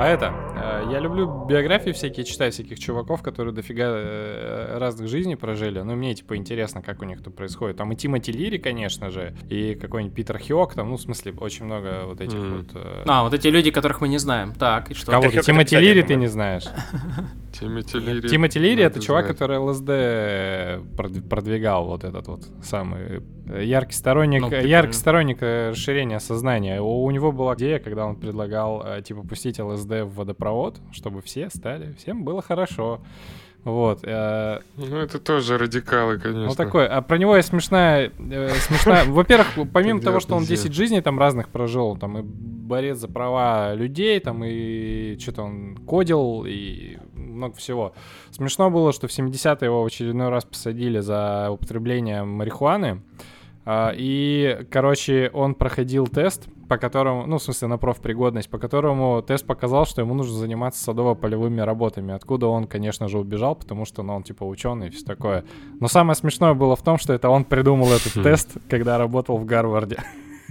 А это, люблю биографии всякие, читаю всяких чуваков, которые дофига э, разных жизней прожили. Ну, мне, типа, интересно, как у них тут происходит. Там и Тимоти Лири, конечно же, и какой-нибудь Питер Хиок, там, ну, в смысле, очень много вот этих mm. вот... Э... А, вот эти люди, которых мы не знаем. Так, и что? Кого ты? Тимоти Лири ты не знаешь. Тимоти Лири. Тимоти Лири это чувак, который ЛСД продвигал вот этот вот самый э, яркий сторонник, ну, яркий сторонник э, расширения сознания. У, у него была идея, когда он предлагал типа пустить ЛСД в водопровод, чтобы все стали, всем было хорошо. Вот. Э, ну, это тоже радикалы, конечно. Ну, такой. А про него есть смешная... Э, смешная... Во-первых, помимо того, что он 10 жизней там разных прожил, там и борец за права людей, там и что-то он кодил, и много всего. Смешно было, что в 70-е его в очередной раз посадили за употребление марихуаны. А, и, короче, он проходил тест, по которому, ну, в смысле, на профпригодность, по которому тест показал, что ему нужно заниматься садово-полевыми работами. Откуда он, конечно же, убежал, потому что, ну, он, типа, ученый и все такое. Но самое смешное было в том, что это он придумал этот тест, когда работал в Гарварде.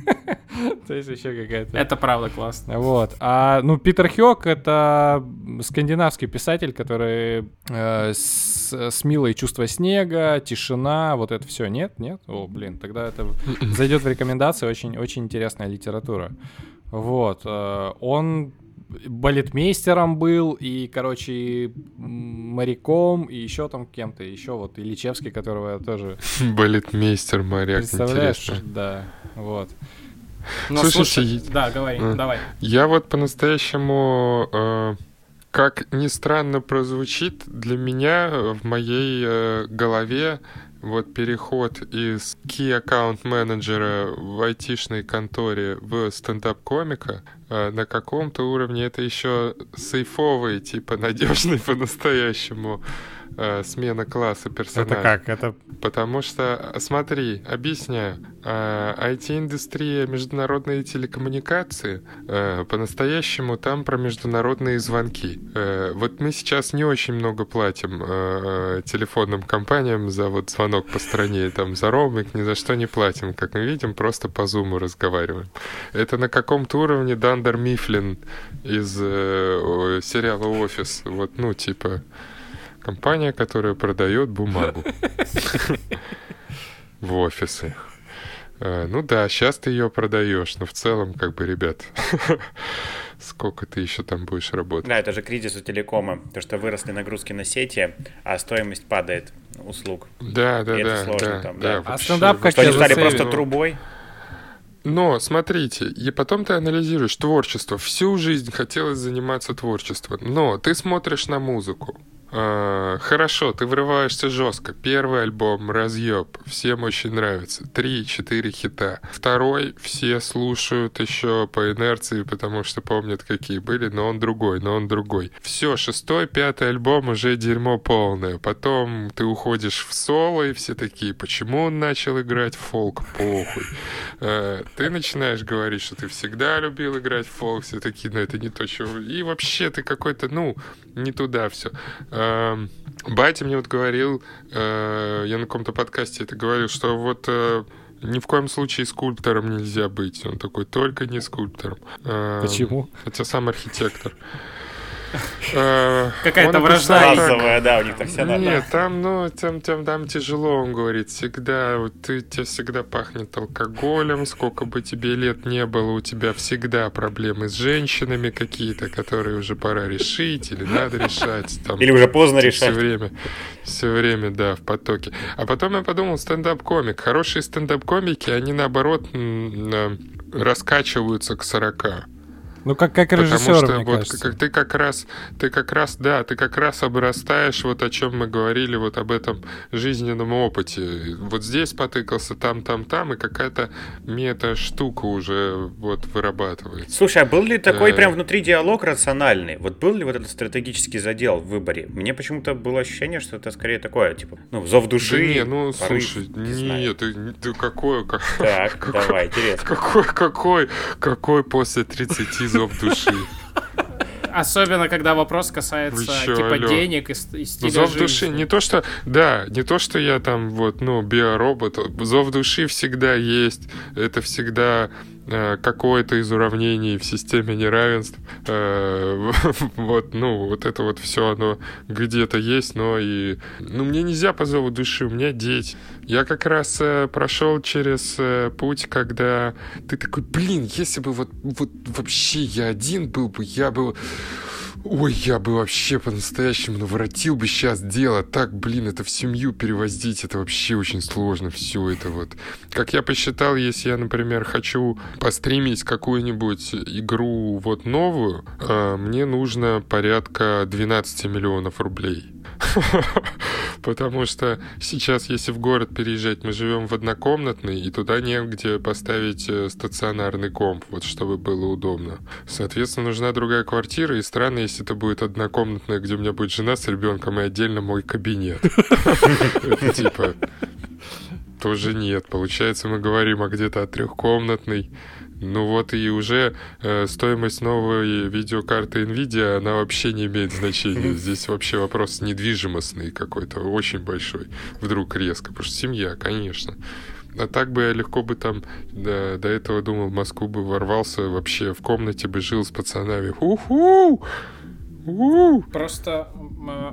То есть еще какая-то... Это правда классно. Вот. А, ну, Питер Хёк — это скандинавский писатель, который э, с, с милой чувство снега, тишина, вот это все. Нет? Нет? О, блин, тогда это зайдет в рекомендации. Очень, очень интересная литература. Вот. Э, он балетмейстером был, и, короче, моряком, и еще там кем-то, еще вот Ильичевский, которого я тоже... Балетмейстер, моряк, Представляешь? Интересно. Да, вот. Но Слушайте, слушай, да, говори, э, давай. Я вот по-настоящему, э, как ни странно прозвучит, для меня в моей э, голове вот переход из key аккаунт менеджера в айтишной конторе в стендап-комика э, на каком-то уровне это еще сейфовый, типа надежный по-настоящему э, смена класса персонажа. Это как? Это... Потому что, смотри, объясняю. Э, IT-индустрия, международные телекоммуникации, э, по-настоящему там про международные звонки. Э, вот мы сейчас не очень много платим э, телефонным компаниям за вот звонок по стране, там за роуминг ни за что не платим. Как мы видим, просто по зуму разговариваем. Это на каком-то уровне Дандер Мифлин из э, сериала «Офис». Вот, ну, типа... Компания, которая продает бумагу в офисы. Э, ну да, сейчас ты ее продаешь, но в целом, как бы, ребят, сколько ты еще там будешь работать? Да, это же кризис у телекома, то что выросли нагрузки на сети, а стоимость падает услуг. Да, да, и да, это сложно да, там, да. да. А стендап как Что они стали просто трубой? Но, смотрите, и потом ты анализируешь творчество. Всю жизнь хотелось заниматься творчеством, но ты смотришь на музыку А, хорошо, ты врываешься жестко. Первый альбом разъеб, всем очень нравится. Три-четыре хита. Второй все слушают еще по инерции, потому что помнят, какие были, но он другой, но он другой. Все, шестой, пятый альбом уже дерьмо полное. Потом ты уходишь в соло, и все такие, почему он начал играть фолк? Похуй. А, ты начинаешь говорить, что ты всегда любил играть фолк, все такие, но это не то, что... И вообще ты какой-то, ну, не туда все. Эм, батя мне вот говорил, э, я на каком-то подкасте это говорил, что вот э, ни в коем случае скульптором нельзя быть. Он такой, только не скульптором. Эм, Почему? Хотя сам архитектор. Э, Какая-то вражда Разовая, да, у них так все надо. нет, там, ну, там, там, там тяжело, он говорит, всегда, вот ты, тебе всегда пахнет алкоголем, сколько бы тебе лет не было, у тебя всегда проблемы с женщинами какие-то, которые уже пора решить или надо решать. Там, Или уже поздно все решать. время, все время, да, в потоке. А потом я подумал, стендап-комик. Хорошие стендап-комики, они наоборот э, раскачиваются к 40. Ну, как, как Потому режиссер, что мне вот кажется. как ты как раз, ты как раз, да, ты как раз обрастаешь, вот о чем мы говорили, вот об этом жизненном опыте. Вот здесь потыкался, там, там, там, и какая-то мета-штука уже вот вырабатывается. Слушай, а был ли такой Э. прям внутри диалог рациональный? Вот был ли вот этот стратегический задел в выборе? Мне почему-то было ощущение, что это скорее такое, типа, ну, зов души. Да не, ну порыв, слушай, не знаю. нет, ты, ты какой, как- Так, какой- давай, интересно. какой, какой, какой после 30 зов души? Особенно, когда вопрос касается чё, типа алло? денег и, и Ну, стиля зов жизни. души, не то что, да, не то что я там вот, ну, биоробот, зов души всегда есть, это всегда какое-то из уравнений в системе неравенств, Э, вот, ну, вот это вот все оно где-то есть, но и, ну, мне нельзя по зову души, у меня дети. Я как раз э, прошел через э, путь, когда ты такой, блин, если бы вот, вот вообще я один был бы, я бы Ой, я бы вообще по-настоящему наворотил бы сейчас дело. Так, блин, это в семью перевозить, это вообще очень сложно. Все это вот. Как я посчитал, если я, например, хочу постримить какую-нибудь игру вот новую, э, мне нужно порядка 12 миллионов рублей. Потому что сейчас, если в город переезжать, мы живем в однокомнатной, и туда негде поставить э, стационарный комп, вот чтобы было удобно. Соответственно, нужна другая квартира, и странно, если это будет однокомнатная, где у меня будет жена с ребенком, и отдельно мой кабинет. Это типа тоже нет. Получается, мы говорим о где-то о трехкомнатной. Ну вот и уже э, стоимость новой видеокарты NVIDIA, она вообще не имеет значения. Здесь вообще вопрос недвижимостный какой-то, очень большой. Вдруг резко, потому что семья, конечно. А так бы я легко бы там да, до этого думал, в Москву бы ворвался, вообще в комнате бы жил с пацанами. Уху! У! Просто э,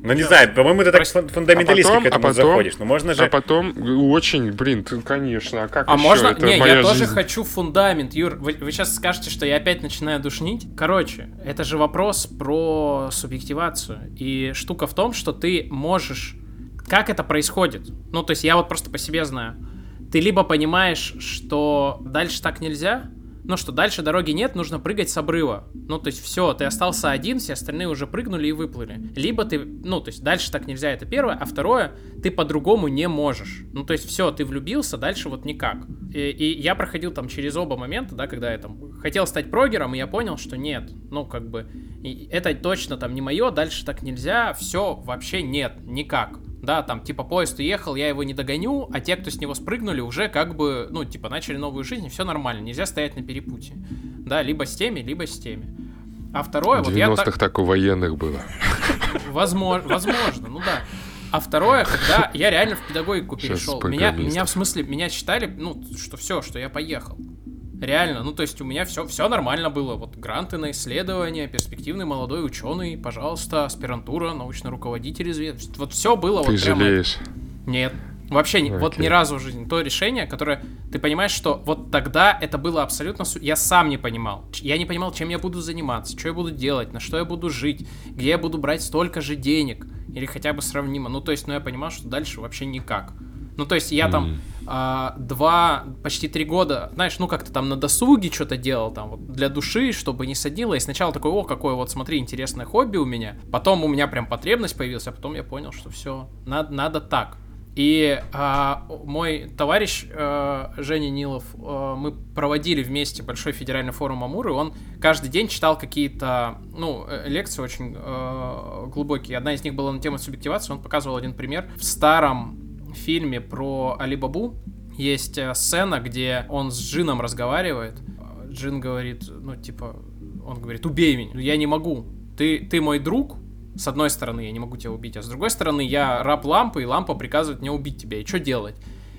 Ну, не знаю, по-моему, ты так фундаменталистски А потом- к этому а потом- заходишь. Ну, можно же... А потом очень, блин, ты, конечно, а как А еще? можно? Это Не, моя я тоже жизнь. хочу фундамент, Юр. Вы, вы сейчас скажете, что я опять начинаю душнить. Короче, это же вопрос про субъективацию. И штука в том, что ты можешь... Как это происходит? Ну, то есть я вот просто по себе знаю. Ты либо понимаешь, что дальше так нельзя, ну что дальше дороги нет, нужно прыгать с обрыва. Ну, то есть все, ты остался один, все остальные уже прыгнули и выплыли. Либо ты, ну, то есть дальше так нельзя, это первое, а второе, ты по-другому не можешь. Ну, то есть все, ты влюбился, дальше вот никак. И, и я проходил там через оба момента, да, когда я там хотел стать прогером, и я понял, что нет, ну, как бы, это точно там не мое, дальше так нельзя, все, вообще нет, никак. Да, там, типа, поезд уехал, я его не догоню, а те, кто с него спрыгнули, уже как бы, ну, типа, начали новую жизнь, все нормально, нельзя стоять на перепутье. Да, либо с теми, либо с теми. А второе, В вот я 90-х так... у военных было. Возможно, возможно, ну да. А второе, когда я реально в педагогику перешел. Меня, меня в смысле, меня считали, ну, что все, что я поехал. Реально, ну то есть у меня все, все нормально было. Вот гранты на исследования, перспективный молодой ученый, пожалуйста, аспирантура, научный руководитель известный. Вот все было Ты вот прямо- жалеешь. Нет. Вообще, ни- вот ни разу в жизни. То решение, которое ты понимаешь, что вот тогда это было абсолютно... Я сам не понимал. Я не понимал, чем я буду заниматься, что я буду делать, на что я буду жить, где я буду брать столько же денег. Или хотя бы сравнимо. Ну, то есть, ну, я понимал, что дальше вообще никак. Ну, то есть, я там а, два, почти три года, знаешь, ну как-то там на досуге что-то делал, там вот для души, чтобы не садило. И сначала такой, о, какое вот, смотри, интересное хобби у меня. Потом у меня прям потребность появилась, а потом я понял, что все, надо, надо так. И а, мой товарищ а, Женя Нилов, а, мы проводили вместе большой федеральный форум Амуры, он каждый день читал какие-то, ну, э, лекции очень а, глубокие. Одна из них была на тему субъективации, он показывал один пример. В старом фильме про Алибабу есть э, сцена, где он с Джином разговаривает. Джин говорит, ну, типа, он говорит, убей меня, я не могу. Ты, ты мой друг, с одной стороны, я не могу тебя убить, а с другой стороны, я раб лампы, и лампа приказывает мне убить тебя. И что делать?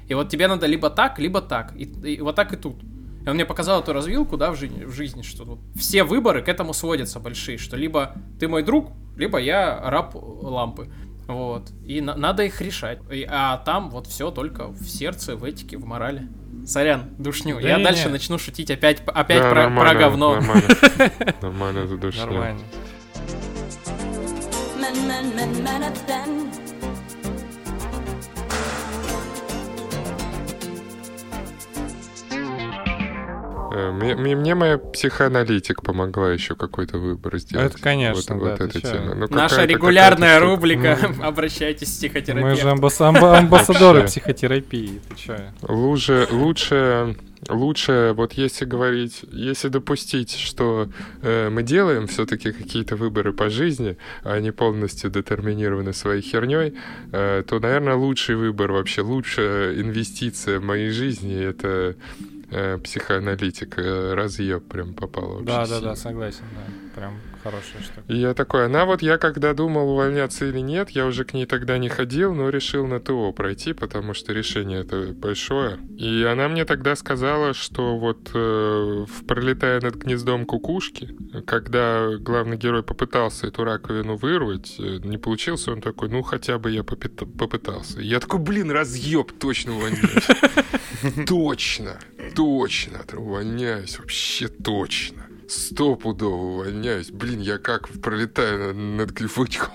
И вот тебе надо либо так, либо так. И, и вот так и тут. И он мне показал эту развилку, да, в жизни, в жизни что вот все выборы к этому сводятся большие, что либо ты мой друг, либо я раб лампы. Вот. И на- надо их решать. И, а там вот все только в сердце, в этике, в морали. Сорян, душню. Да Я не, дальше не. начну шутить опять, опять Да, про, нормально, про говно. Нормально, нормально задушнил. Нормально. Мне, мне- мне моя психоаналитик помогла еще какой-то выбор сделать. Это, конечно, вот, да, вот эта чё? тема. Ну, Наша регулярная рубрика. Ну. Обращайтесь к Мы психотерапевту. же амбас- амба- амбассадоры психотерапии. Ты чё? Лучше, лучше, лучше, вот если говорить, если допустить, что э, мы делаем все-таки какие-то выборы по жизни, а они полностью детерминированы своей херней, э, то, наверное, лучший выбор вообще, лучшая инвестиция в моей жизни это э, психоаналитик. Э, Разъеб прям попал вообще. Да, да, сильно. да, согласен, да. Прям хорошая штука. И я такой, она вот я когда думал увольняться или нет, я уже к ней тогда не ходил, но решил на ТО пройти, потому что решение это большое. И она мне тогда сказала, что вот э, в «Пролетая над гнездом кукушки», когда главный герой попытался эту раковину вырвать, э, не получился, он такой, ну хотя бы я попыт- попытался. И я такой, блин, разъеб, точно увольняюсь. Точно, точно, увольняюсь, вообще точно. Стопудово увольняюсь. Блин, я как пролетаю над, глифочком.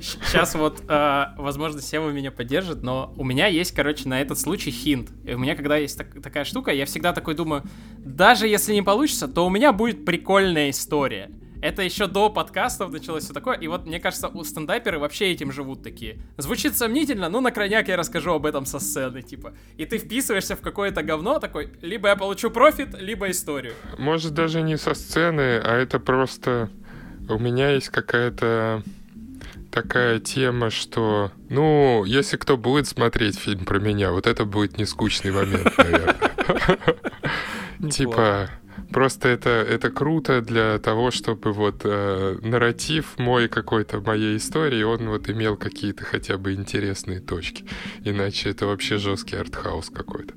Сейчас вот, э, возможно, Сева меня поддержит, но у меня есть, короче, на этот случай хинт. И у меня, когда есть так- такая штука, я всегда такой думаю, даже если не получится, то у меня будет прикольная история. Это еще до подкастов началось все такое, и вот мне кажется, у стендаперы вообще этим живут такие. Звучит сомнительно, ну на крайняк я расскажу об этом со сцены, типа. И ты вписываешься в какое-то говно такой, либо я получу профит, либо историю. Может, даже не со сцены, а это просто... У меня есть какая-то такая тема, что... Ну, если кто будет смотреть фильм про меня, вот это будет не скучный момент, наверное. Типа, просто это, это круто для того, чтобы вот э, нарратив мой какой-то моей истории, он вот имел какие-то хотя бы интересные точки. Иначе это вообще жесткий артхаус какой-то.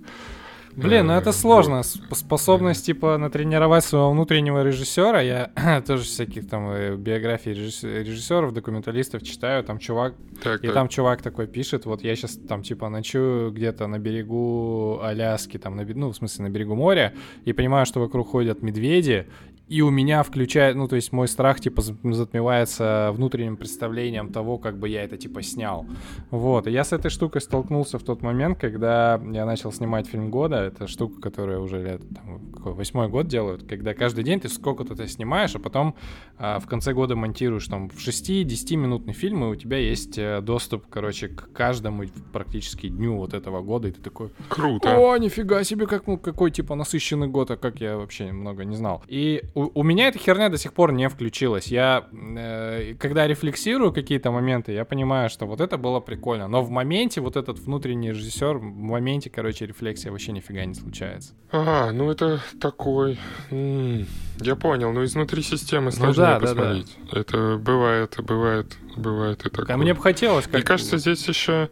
Блин, ну Э, это сложно. Сп- Способность, типа, натренировать своего внутреннего режиссера. Я тоже всяких там э, биографий режисс- режиссеров, документалистов читаю. Там чувак, Так, и так. там чувак такой пишет, вот я сейчас там, типа, ночую где-то на берегу Аляски, там, на, ну, в смысле, на берегу моря, и понимаю, что вокруг ходят медведи, и у меня включает, ну, то есть мой страх, типа, затмевается внутренним представлением того, как бы я это, типа, снял. Вот, и я с этой штукой столкнулся в тот момент, когда я начал снимать фильм года. Это штука, которая уже лет, там, какой, восьмой год делают, когда каждый день ты сколько-то ты снимаешь, а потом а, в конце года монтируешь там в 6-10 минутный фильм, и у тебя есть э, доступ, короче, к каждому практически дню вот этого года, и ты такой, Круто. о, нифига себе, как, ну, какой, типа, насыщенный год, а как я вообще много не знал. И у, у меня эта херня до сих пор не включилась. Я, э, когда рефлексирую какие-то моменты, я понимаю, что вот это было прикольно. Но в моменте вот этот внутренний режиссер, в моменте, короче, рефлексия вообще нифига не случается. А, ну это такой... м, Я понял, ну изнутри системы Ну сложнее да, да, да. посмотреть. Это бывает, бывает, бывает и такое. А мне бы хотелось... Мне Как... кажется, здесь еще,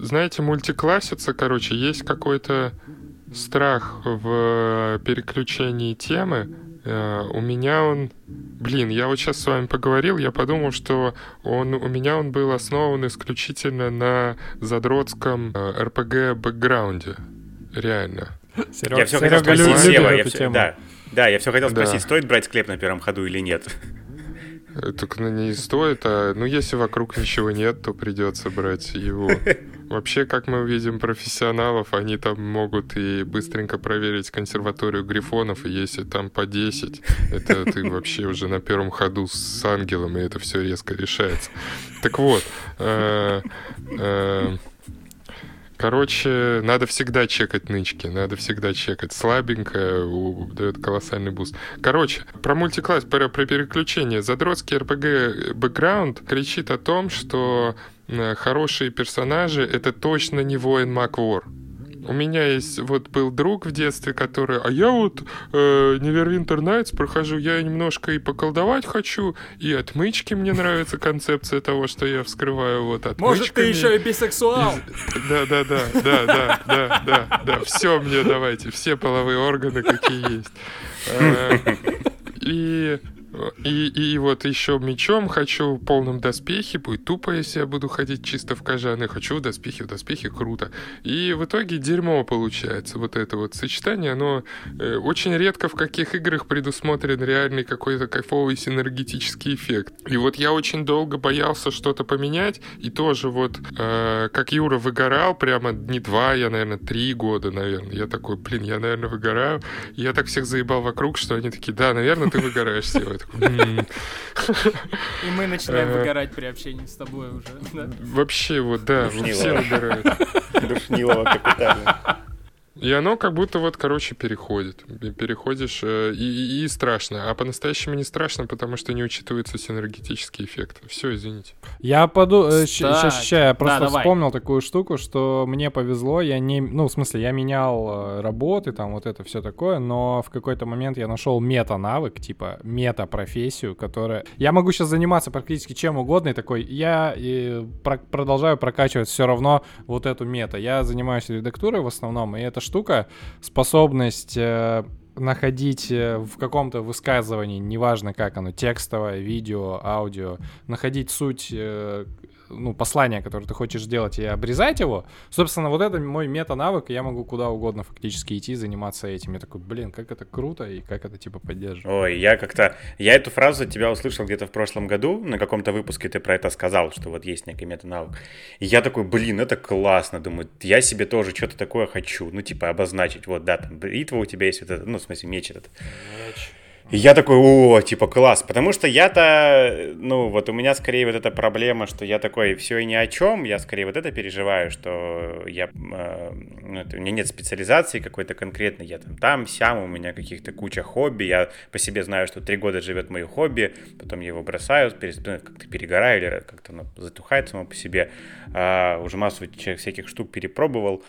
знаете, мультиклассица, короче, есть какой-то страх в переключении темы. Э, У меня он... Блин, я вот сейчас с вами поговорил, я подумал, что он, у меня он был основан исключительно на задротском РПГ-бэкграунде. Реально. Серега, Я все хотел спросить Сева, я тему. да, да, я все хотел Да. спросить, стоит брать склеп на первом ходу или нет? Э, Так ну, не стоит, а ну если вокруг ничего нет, то придется брать его. Вообще, как мы увидим профессионалов, они там могут и быстренько проверить консерваторию грифонов, и если там по 10, это ты вообще уже на первом ходу с ангелом, и это все резко решается. Так вот, э, э, Короче, надо всегда чекать нычки, надо всегда чекать. Слабенькая дает колоссальный буст. Короче, про мультикласс, про, про переключение. Задротский RPG бэкграунд кричит о том, что э, хорошие персонажи — это точно не воин-маг-вор. У меня есть, вот был друг в детстве, который, а я вот э, Neverwinter Nights прохожу, я немножко и поколдовать хочу, и отмычки мне нравится концепция того, что я вскрываю вот отмычками. Может, ты еще и бисексуал? Да, да, да, да, да, да, да, да. Все мне давайте, все половые органы, какие есть. Э, И, и, и вот еще мечом хочу в полном доспехе, будет тупо, если я буду ходить чисто в кожаные. Хочу в доспехе, в доспехе круто. И в итоге дерьмо получается. Вот это вот сочетание, оно э, очень редко в каких играх предусмотрен реальный какой-то кайфовый синергетический эффект. И вот я очень долго боялся что-то поменять, и тоже вот, э, как Юра выгорал, прямо не два, я, наверное, три года, наверное. Я такой, блин, я, наверное, выгораю. И я так всех заебал вокруг, что они такие, да, наверное, ты выгораешь, Сева. И мы начинаем Э. выгорать при общении с тобой уже. Вообще вот, да, все выгорают. Душнилова капитально. И оно как будто вот, короче, переходит. И Переходишь, э, и, и- и страшно. А по-настоящему не страшно, потому что не учитывается синергетический эффект. Все, извините. Я поду... э, Кстати. Сейчас, я просто Да, давай. вспомнил такую штуку, что мне повезло, я не... Ну, в смысле, я менял э, работы, там вот это все такое, но в какой-то момент я нашел мета-навык, типа мета-профессию, которая... Я могу сейчас заниматься практически чем угодно, и такой, я э, про- продолжаю прокачивать все равно вот эту мета. Я занимаюсь редактурой в основном, и эта штука, способность... э, находить э, в каком-то высказывании, неважно как оно, текстовое, видео, аудио, находить суть, э, ну, послания, которое ты хочешь сделать, и обрезать его, собственно, вот это мой мета-навык, и я могу куда угодно фактически идти, заниматься этим. Я такой, блин, как это круто, и как это, типа, поддерживать. Ой, я как-то... Я эту фразу от тебя услышал где-то в прошлом году, на каком-то выпуске ты про это сказал, что вот есть некий мета-навык. И я такой, блин, это классно, думаю, я себе тоже что-то такое хочу, ну, типа, обозначить, вот, да, там, бритва у тебя есть, вот это, ну, в смысле, меч этот. И я такой, о, типа, класс, потому что я-то, ну, вот у меня скорее вот эта проблема, что я такой, все и ни о чем, я скорее вот это переживаю, что я, э, ну, это, у меня нет специализации какой-то конкретной, я там там, сям, у меня каких-то куча хобби, я по себе знаю, что три года живет мое хобби, потом я его бросаю, ну, как-то перегораю или как-то оно затухает само по себе, А, уже массу всяких штук перепробовал,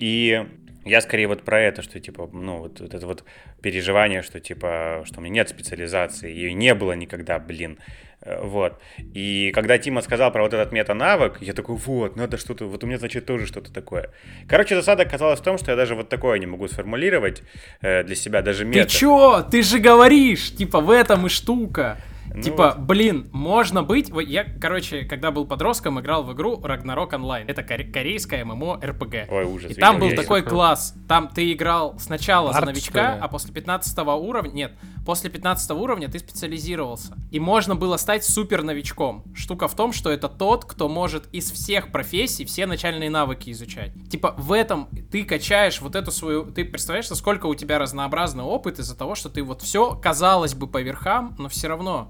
и я скорее вот про это, что типа, ну, вот, вот это вот переживание, что типа, что у меня нет специализации, ее не было никогда, блин. Э, Вот. И когда Тима сказал про вот этот мета-навык, я такой, вот, надо что-то, вот у меня, значит, тоже что-то такое. Короче, засада оказалась в том, что я даже вот такое не могу сформулировать э, для себя, даже Ты мета. чё? Ты же говоришь, типа, в этом и штука. Ну типа, вот. блин, можно быть... Вот Я, короче, когда был подростком, играл в игру Ragnarok Online. Это коре- корейская ММО РПГ. Ой, ужас. И там был я такой класс. Там ты играл сначала за Арт, новичка, что ли? а после 15 уровня... Нет, после 15 уровня ты специализировался. И можно было стать супер новичком. Штука в том, что это тот, кто может из всех профессий все начальные навыки изучать. Типа в этом ты качаешь вот эту свою... Ты представляешь, сколько у тебя разнообразный опыт из-за того, что ты вот все, казалось бы, по верхам, но все равно...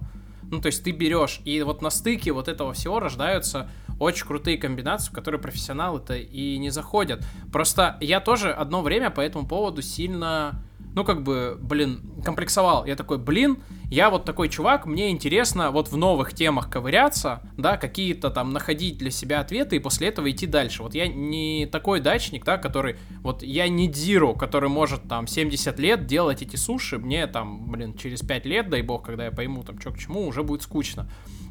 Ну, то есть ты берешь, и вот на стыке вот этого всего рождаются очень крутые комбинации, в которые профессионалы-то и не заходят. Просто я тоже одно время по этому поводу сильно, ну, как бы, блин, комплексовал. Я такой, блин, я вот такой чувак, мне интересно вот в новых темах ковыряться, да, какие-то там находить для себя ответы и после этого идти дальше. Вот я не такой дачник, да, который, вот я не Дзиро, который может там 70 лет делать эти суши, мне там, блин, через 5 лет, дай бог, когда я пойму там, что к чему, уже будет скучно.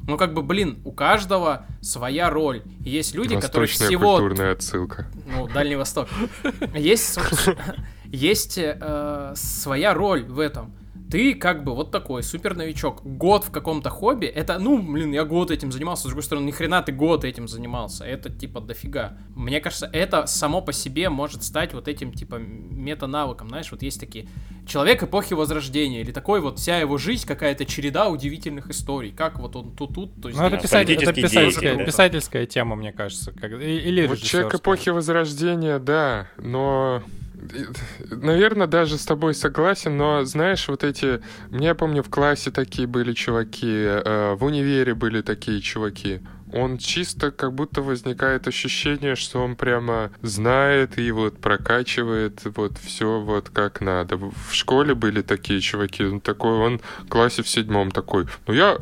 Ну, как бы, блин, у каждого своя роль. Есть люди, которые всего культурная отсылка. ну, Дальний Восток. Есть, есть э, своя роль в этом. Ты как бы вот такой супер новичок. Год в каком-то хобби, это, ну, блин, я год этим занимался, с другой стороны, ни хрена ты год этим занимался, это типа дофига. Мне кажется, это само по себе может стать вот этим типа мета-навыком, знаешь, вот есть такие человек эпохи Возрождения, или такой вот вся его жизнь какая-то череда удивительных историй, как вот он тут тут, то Ну, это, писатель- это писательская, деятель, да. писательская тема, мне кажется. как- или Вот человек эпохи Возрождения, да, но... Наверное, даже с тобой согласен, но знаешь, вот эти... Мне, помню, в классе такие были чуваки, э, в универе были такие чуваки. Он чисто как будто возникает ощущение, что он прямо знает и вот прокачивает вот все вот как надо. В школе были такие чуваки, он такой, он в классе в седьмом такой, ну я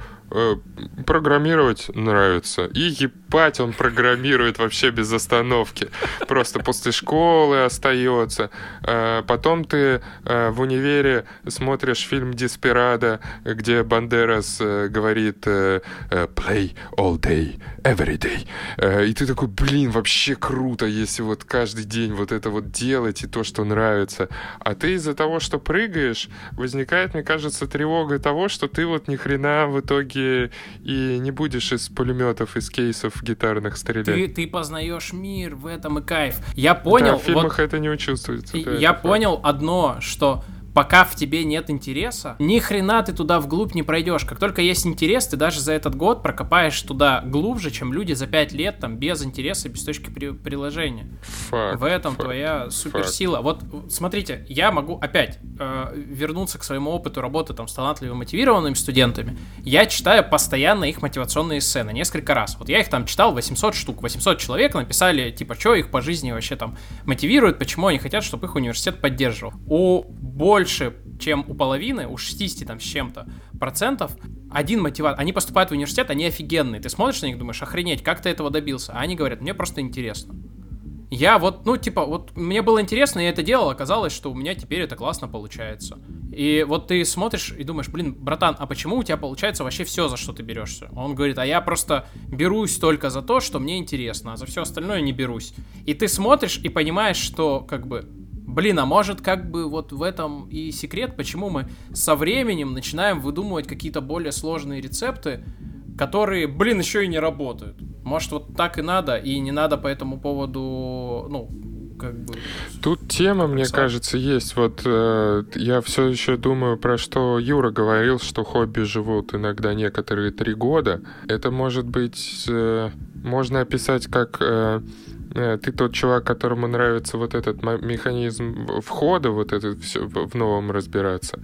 программировать нравится. И ебать, он программирует вообще без остановки. Просто после школы остается. Э, Потом ты э, в универе смотришь фильм «Деспирадо», где Бандерас э, говорит э, э, «play all day, every day». Э, И ты такой, блин, вообще круто, если вот каждый день вот это вот делать и то, что нравится. А ты из-за того, что прыгаешь, возникает, мне кажется, тревога того, что ты вот ни хрена в итоге и не будешь из пулеметов, из кейсов гитарных стрелять. Ты, ты познаешь мир, в этом и кайф. Я понял, Да, в фильмах вот это не учувствуется. да, я это факт. понял одно, что пока в тебе нет интереса, ни хрена ты туда вглубь не пройдешь. Как только есть интерес, ты даже за этот год прокопаешь туда глубже, чем люди за пять лет там без интереса, без точки при- приложения. Факт, В этом факт. твоя суперсила. Вот смотрите, я могу опять э, вернуться к своему опыту работы там с талантливыми мотивированными студентами. Я читаю постоянно их мотивационные сцены несколько раз. Вот я их там читал 800 штук. 800 человек написали, типа, что их по жизни вообще там мотивирует, почему они хотят, чтобы их университет поддерживал. У больше, чем у половины, у 60 там с чем-то процентов, один мотиватор. Они поступают в университет, они офигенные. Ты смотришь на них, думаешь, охренеть, как ты этого добился? А они говорят, мне просто интересно. Я вот, ну, типа, вот мне было интересно, я это делал, оказалось, что у меня теперь это классно получается. И вот ты смотришь и думаешь, блин, братан, а почему у тебя получается вообще все, за что ты берешься? Он говорит, а я просто берусь только за то, что мне интересно, а за все остальное не берусь. И ты смотришь и понимаешь, что, как бы, блин, а может, как бы вот в этом и секрет, почему мы со временем начинаем выдумывать какие-то более сложные рецепты, которые, блин, еще и не работают. Может, вот так и надо, и не надо по этому поводу, ну, как бы... Тут тема, мне Сам. кажется, есть. Вот э, я все еще думаю про что Юра говорил, что хобби живут иногда некоторые три года. Это может быть э, можно описать как э, ты тот чувак, которому нравится вот этот механизм входа, вот этот все в новом разбираться.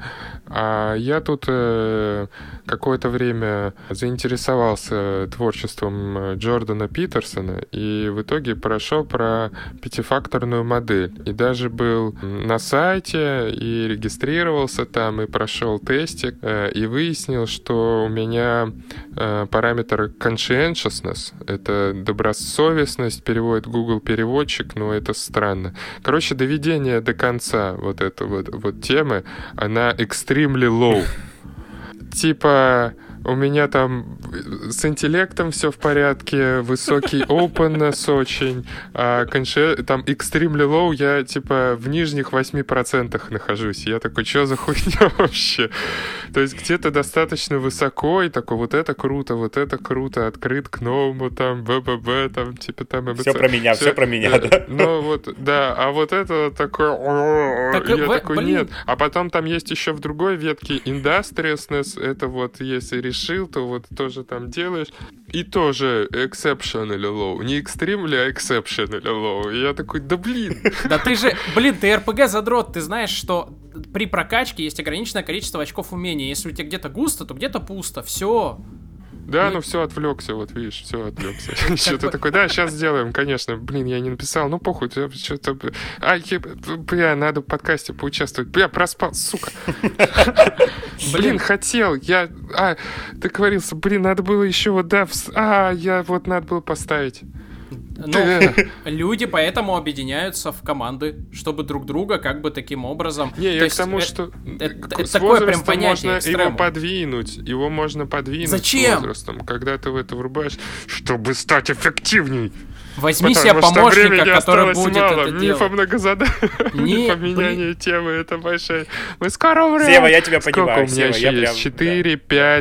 А я тут э, какое-то время заинтересовался творчеством э, Джордана Питерсона и в итоге прошел про пятифакторную модель. И даже был на сайте и регистрировался там, и прошел тестик, э, и выяснил, что у меня э, параметр conscientiousness, это добросовестность, переводит Google переводчик, но это странно. Короче, доведение до конца вот этой вот, вот темы, она extremely low. Типа, у меня там с интеллектом все в порядке, высокий openness очень, а конше- там extremely low, я типа в нижних 8% нахожусь. Я такой, что за хуйня вообще? То есть где-то достаточно высоко, и такой, вот это круто, вот это круто, открыт к новому, там, БББ, там, типа там... Все про меня, все про меня, да. Ну вот, да, а вот это такое... Так, Я в- такой, блин. нет. А потом там есть еще в другой ветке industriousness, это вот если решил, то вот тоже там делаешь. И тоже exceptionally low. Не extremely, а exceptionally low. И я такой, да блин. Да ты же, блин, ты РПГ задрот, ты знаешь, что при прокачке есть ограниченное количество очков умения. Если у тебя где-то густо, то где-то пусто. Все. Да, Ну, ну все, отвлекся, вот видишь, все отвлекся. Что ты бы- такой, да, сейчас сделаем, конечно. Блин, я не написал, ну похуй, что-то... А, бля, надо в подкасте поучаствовать. Бля, проспал, сука. Блин, хотел, я... А, договорился, блин, надо было еще вот, да, а, я вот надо было поставить. Ну, люди поэтому объединяются в команды, чтобы друг друга как бы таким образом... Не, То я к тому, э, что это- с такое прям понятие можно экстремум. его подвинуть, его можно подвинуть Зачем? возрастом, когда ты в это врубаешь, чтобы стать эффективней. Возьми себе помощника, который будет мало. это Миф делать. о многозадании, Не, менянии темы, это большая... Мы скоро умрем. Сева, я тебя Сколько понимаю, у меня Сева, еще есть? прям,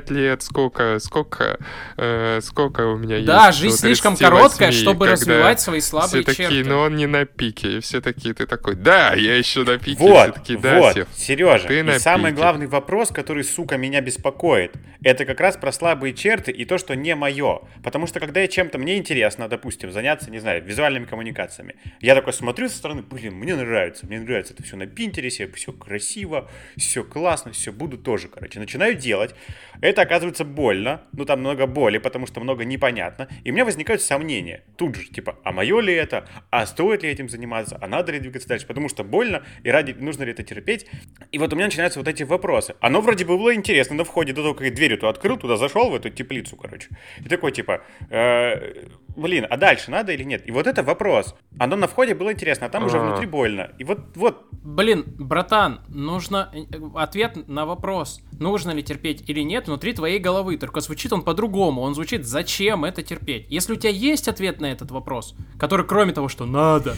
4-5 лет, сколько, сколько, э, сколько у меня есть? Да, жизнь слишком 38, короткая, чтобы развивать свои Все слабые такие, черты. но он не на пике. И все такие, ты такой, да, я еще на пике. все Вот, такие, да, вот, Сев. Сережа, ты и на самый пике. главный вопрос, который, сука, меня беспокоит, это как раз про слабые черты и то, что не мое. Потому что когда я чем-то, мне интересно, допустим, заняться, не знаю, визуальными коммуникациями, я такой смотрю со стороны, блин, мне нравится, мне нравится это все на Пинтересе, все красиво, все классно, все буду тоже, короче. Начинаю делать, это оказывается больно, ну там много боли, потому что много непонятно, и у меня возникают сомнения. Тут же, типа, а мое ли это, а стоит ли этим заниматься, а надо ли двигаться дальше, потому что больно, и ради, нужно ли это терпеть. И вот у меня начинаются вот эти вопросы. Оно вроде бы было интересно на входе, до того, как дверь эту открыл, туда зашел, в эту теплицу, короче. И такой, типа, э, блин, а дальше надо или нет? И вот это вопрос. Оно на входе было интересно, а там уже А. внутри больно. И вот, вот, Блин, братан, нужно э, ответ на вопрос, нужно ли терпеть или нет, внутри твоей головы. Только звучит он по-другому. Он звучит, зачем это терпеть? Если у тебя есть ответ на этот вопрос, который кроме того, что надо,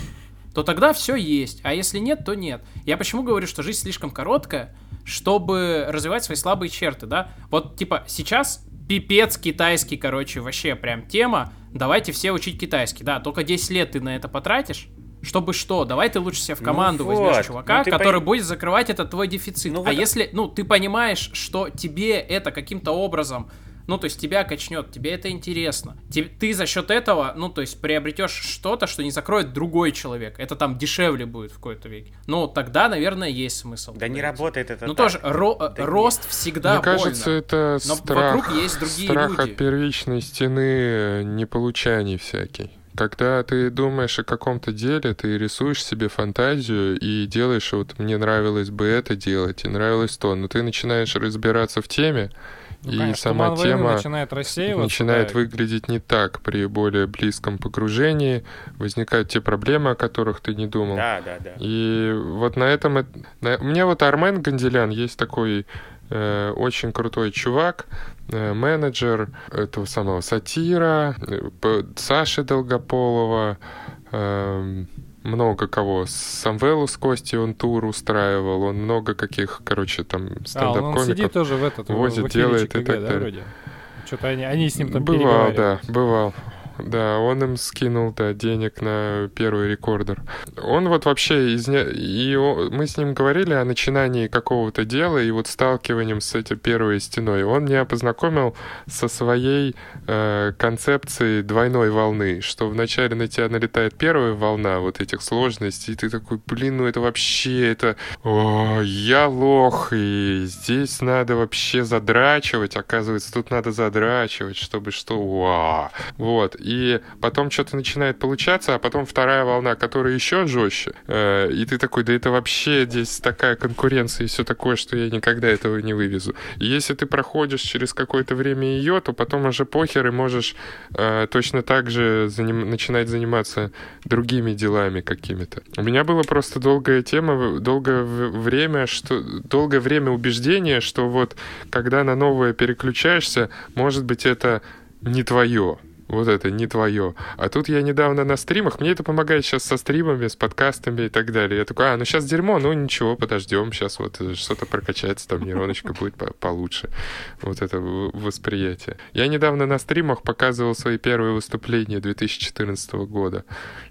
то тогда все есть. А если нет, то нет. Я почему говорю, что жизнь слишком короткая, чтобы развивать свои слабые черты, да? Вот, типа, сейчас пипец китайский, короче, вообще прям тема. Давайте все учить китайский. Да, только 10 лет ты на это потратишь, чтобы что? Давай ты лучше себе в Ну команду вот, возьмешь чувака, ну который пон- будет закрывать этот твой дефицит. Ну а вот- если, ну, ты понимаешь, что тебе это каким-то образом, ну, то есть тебя качнет, тебе это интересно. Те- ты за счет этого, ну, то есть приобретешь что-то, что не закроет другой человек. Это там дешевле будет в какой-то веке. Ну, тогда, наверное, есть смысл. да не работает это Ну, так. тоже ро- э, Да рост всегда Мне кажется, больно. это Но страх, вокруг есть другие страх люди. от первичной стены э, неполучаний всякий. Когда ты думаешь о каком-то деле, ты рисуешь себе фантазию и делаешь, вот мне нравилось бы это делать, и нравилось то, но ты начинаешь разбираться в теме, Ну, и конечно, сама тема начинает начинает да, выглядеть не так при более близком погружении, возникают те проблемы, о которых ты не думал. Да, да, да. И вот на этом... эт- на- У меня вот Армен Ганделян есть такой э, очень крутой чувак, э, менеджер этого самого сатира, э, Саши Долгополова, эм, много кого. Самвелу с Костей он тур устраивал, он много каких, короче, там А, он, стендап-комиков. сидит тоже в этот, возит, в делает и так да, далее. Что-то они, они с ним там Бывал, да, бывал. Да, он им скинул, да, денег на первый рекордер. Он вот вообще из и мы с ним говорили о начинании какого-то дела и вот сталкиванием с этой первой стеной. Он меня познакомил со своей э, концепцией двойной волны, что вначале на тебя налетает первая волна вот этих сложностей, и ты такой, блин, ну это вообще, это, о, я лох, и здесь надо вообще задрачивать, оказывается, тут надо задрачивать, чтобы что, уа. Вот, и потом что-то начинает получаться, а потом вторая волна, которая еще жестче, э, и ты такой, да это вообще здесь такая конкуренция и все такое, что я никогда этого не вывезу. И если ты проходишь через какое-то время ее, то потом уже похер и можешь э, точно так же заним- начинать заниматься другими делами какими-то. У меня было просто долгая тема, долгое время, что долгое время убеждения, что вот когда на новое переключаешься, может быть это не твое. Вот это не твое. А тут я недавно на стримах, мне это помогает сейчас со стримами, с подкастами и так далее. Я такой, а, ну сейчас дерьмо, ну ничего, подождем, сейчас вот э, что-то прокачается, там нейроночка будет по- получше. Вот это восприятие. Я недавно на стримах показывал свои первые выступления 2014 года.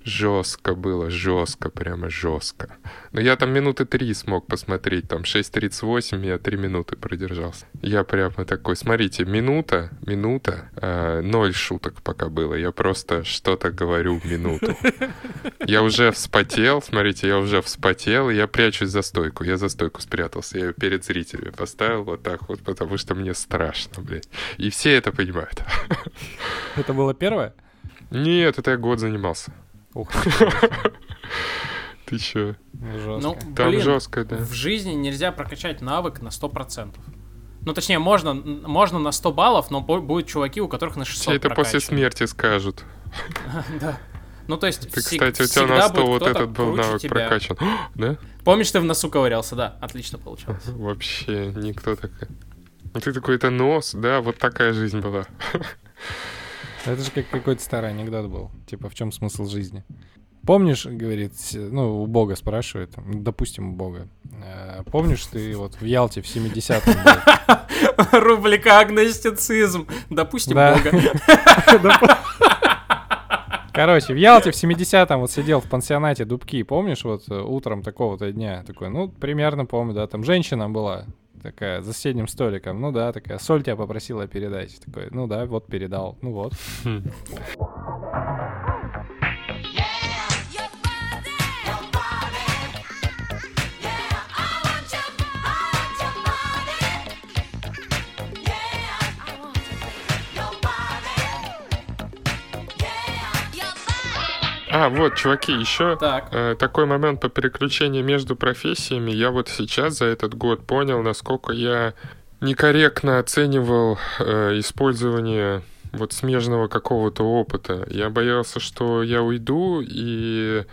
Жестко было, жестко, прямо жестко. Но я там минуты три смог посмотреть, там 6.38, я три минуты продержался. Я прямо такой, смотрите, минута, минута, э, ноль шуток пока было. Я просто что-то говорю минуту. Я уже вспотел, смотрите, я уже вспотел, и я прячусь за стойку. Я за стойку спрятался, я ее перед зрителями поставил вот так вот, потому что мне страшно, блядь. И все это понимают. Это было первое? Нет, это я год занимался. Ух ты, Ты чё? жестко. Ну, Там блин, жестко, да. в жизни нельзя прокачать навык на 100%. Ну, точнее, можно, можно на 100 баллов, но бу- будут чуваки, у которых на 600 Все это после смерти скажут. Да. Ну, то есть, Ты, кстати, у тебя на 100 будет вот этот был навык тебя. прокачан. Да? Помнишь, ты в носу ковырялся, да, отлично получилось. Вообще никто такой. Ну ты такой, это нос, да, вот такая жизнь была. Это же как какой-то старый анекдот был. Типа, в чем смысл жизни? Помнишь, говорит, ну, у Бога спрашивает, ну, допустим, у Бога. э, Помнишь, ты вот в Ялте в 70-м был? Рубрика агностицизм. Допустим. Бога. Короче, в Ялте в 70-м вот сидел в пансионате Дубки, помнишь, вот э, утром такого-то дня, такой, ну, примерно помню, да, там женщина была, такая, за соседним столиком, ну да, такая, соль тебя попросила передать, такой, ну да, вот передал, ну вот. А, вот, чуваки, еще Так. э, такой момент по переключению между профессиями. Я вот сейчас за этот год понял, насколько я некорректно оценивал э, использование вот смежного какого-то опыта. Я боялся, что я уйду, и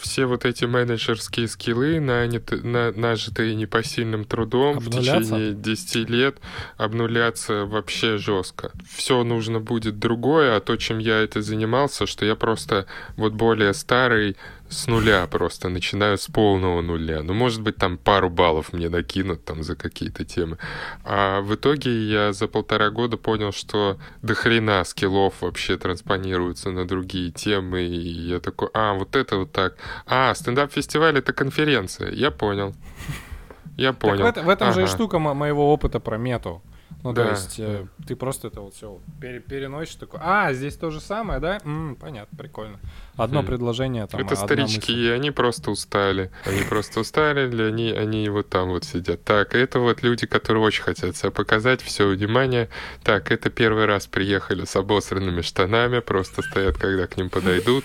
все вот эти менеджерские скиллы, наняты, на, нажитые непосильным трудом в течение 10 лет, обнулятся вообще жестко. Все нужно будет другое, а то, чем я это занимался, что я просто вот более старый с нуля просто начинаю с полного нуля. Ну, может быть, там пару баллов мне накинут там за какие-то темы. А в итоге я за полтора года понял, что до хрена скиллов вообще транспонируются на другие темы. И я такой, а, вот это вот так. А, стендап-фестиваль — это конференция. Я понял. Я Так понял. в, это- в этом же и Ага. штука мо- моего опыта про мету. Ну, то Да, есть, э, ты просто это вот все переносишь, такой, а, здесь то же самое, да? М, понятно, прикольно. Одно Хм. предложение, там, Это старички, мысль. и они просто устали. Они просто устали, или они, они вот там вот сидят. Так, это вот люди, которые очень хотят себя показать, все внимание. Так, это первый раз приехали с обосранными штанами, просто стоят, когда к ним подойдут.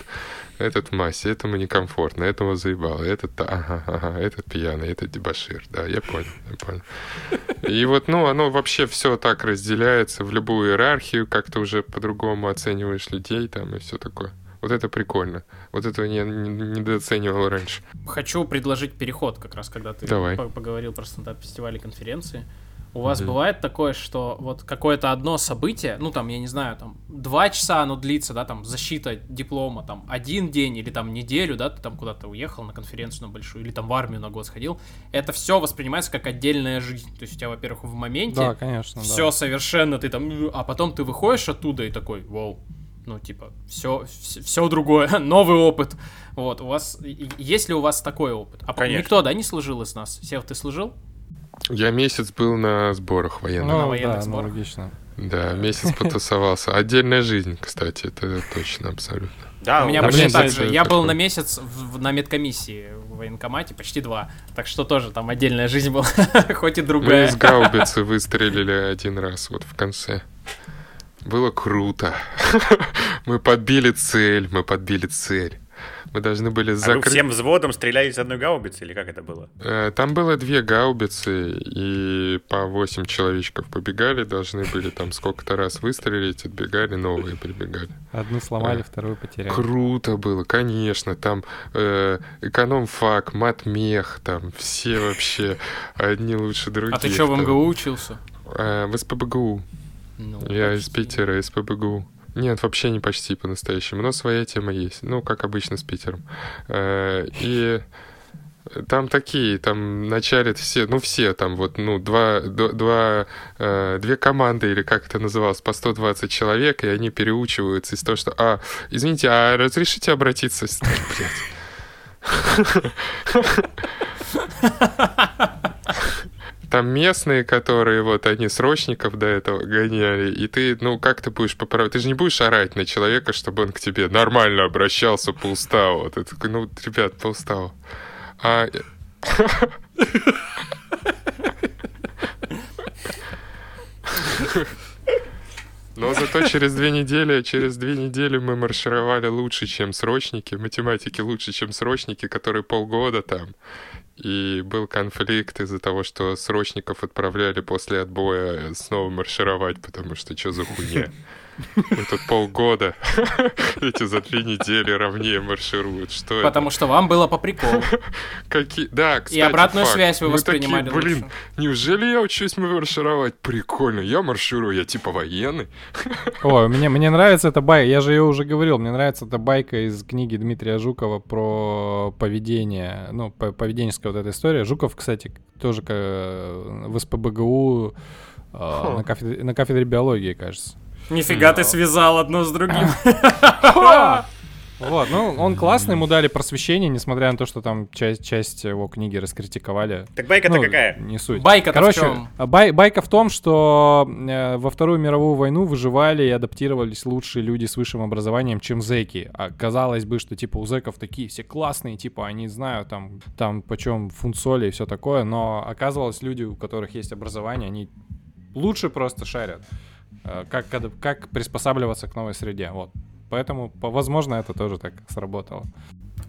Этот в массе, этому некомфортно, этому заебало, этот, ага, ага, этот пьяный, этот дебашир, да, я понял, я понял. И вот, ну, оно вообще все так разделяется в любую иерархию, как ты уже по-другому оцениваешь людей там и все такое. Вот это прикольно. Вот этого я не- недооценивал раньше. Хочу предложить переход, как раз когда ты Давай. по- поговорил про стендап-фестивали конференции. У вас Мгм. бывает такое, что вот какое-то одно событие, ну там, я не знаю, там два часа оно длится, да, там защита диплома, там один день или там неделю, да, ты там куда-то уехал на конференцию на большую, или там в армию на год сходил, это все воспринимается как отдельная жизнь. То есть у тебя, во-первых, в моменте Да, конечно, да. все совершенно, ты там, а потом ты выходишь оттуда и такой, вау, ну, типа, все, все другое, новый опыт. Вот, у вас, есть ли у вас такой опыт? А Конечно. никто, да, не служил из нас? Сев, ты служил? Я месяц был на сборах военных. на Ну, военных да, ну, сборах. логично. Да, месяц потусовался. Отдельная жизнь, кстати, это точно, абсолютно. Да, у меня да, почти блин, так же. Я был такое. на месяц в- на медкомиссии в военкомате, почти два. Так что тоже там отдельная жизнь была, хоть и Мы другая. из гаубицы выстрелили один раз вот в конце. Было круто. Мы подбили цель, мы подбили цель. Мы должны были А вы закрыть... всем взводом стреляли из одной гаубицы, или как это было? Э, Там было две гаубицы, и по восемь человечков побегали, должны были там сколько-то раз выстрелить, отбегали, новые прибегали. Одну сломали, Да. вторую потеряли. Круто было, конечно, там э, эконом-фак, матмех, там все вообще одни лучше других. А ты что, в там. МГУ учился? Э, в СПБГУ. Ну, Я из почти. Питера, из ПБГУ. Нет, вообще не почти по-настоящему, но своя тема есть. Ну, как обычно с Питером. Э, И там такие, там начале все, ну все там вот, ну два, два, э, две команды или как это называлось, по 120 человек, и они переучиваются из того, что, а, извините, а разрешите обратиться? Блядь. Там местные, которые вот они срочников до этого гоняли, и ты, ну как ты будешь поправить? Ты же не будешь орать на человека, чтобы он к тебе нормально обращался по уставу. Ты такой, ну, ребят, по уставу. А... Но зато через две недели, через две недели мы маршировали лучше, чем срочники, математики лучше, чем срочники, которые полгода там. И был конфликт из-за того, что срочников отправляли после отбоя снова маршировать, потому что что за хуйня? этот полгода эти за две недели ровнее маршируют. Что это? Потому что вам было по приколу. Какие... Да, кстати, обратную факт. связь вы Мы воспринимали такие, блин, лучше. неужели я учусь маршировать? Прикольно, я марширую, я типа военный. Ой, мне, мне нравится эта байка, я же ее уже говорил, мне нравится эта байка из книги Дмитрия Жукова про поведение, ну, по- поведенческая вот эта история. Жуков, кстати, тоже в СПБГУ э, на, кафедре, на кафедре биологии, кажется. Нифига ты связал одно с другим. Вот, ну, он классный, ему дали просвещение, несмотря на то, что там часть, часть его книги раскритиковали. Так байка-то Ну, какая? Не суть. Байка-то в Короче, чём? а бай- байка в том, что э, во Вторую мировую войну выживали и адаптировались лучшие люди с высшим образованием, чем зэки. А казалось бы, что типа у зэков такие все классные, типа они знают там, там почем фунт соли и все такое, но оказывалось люди, у которых есть образование, они лучше просто шарят, э, как, ада- как приспосабливаться к новой среде. Вот. Поэтому, по- возможно, это тоже так сработало.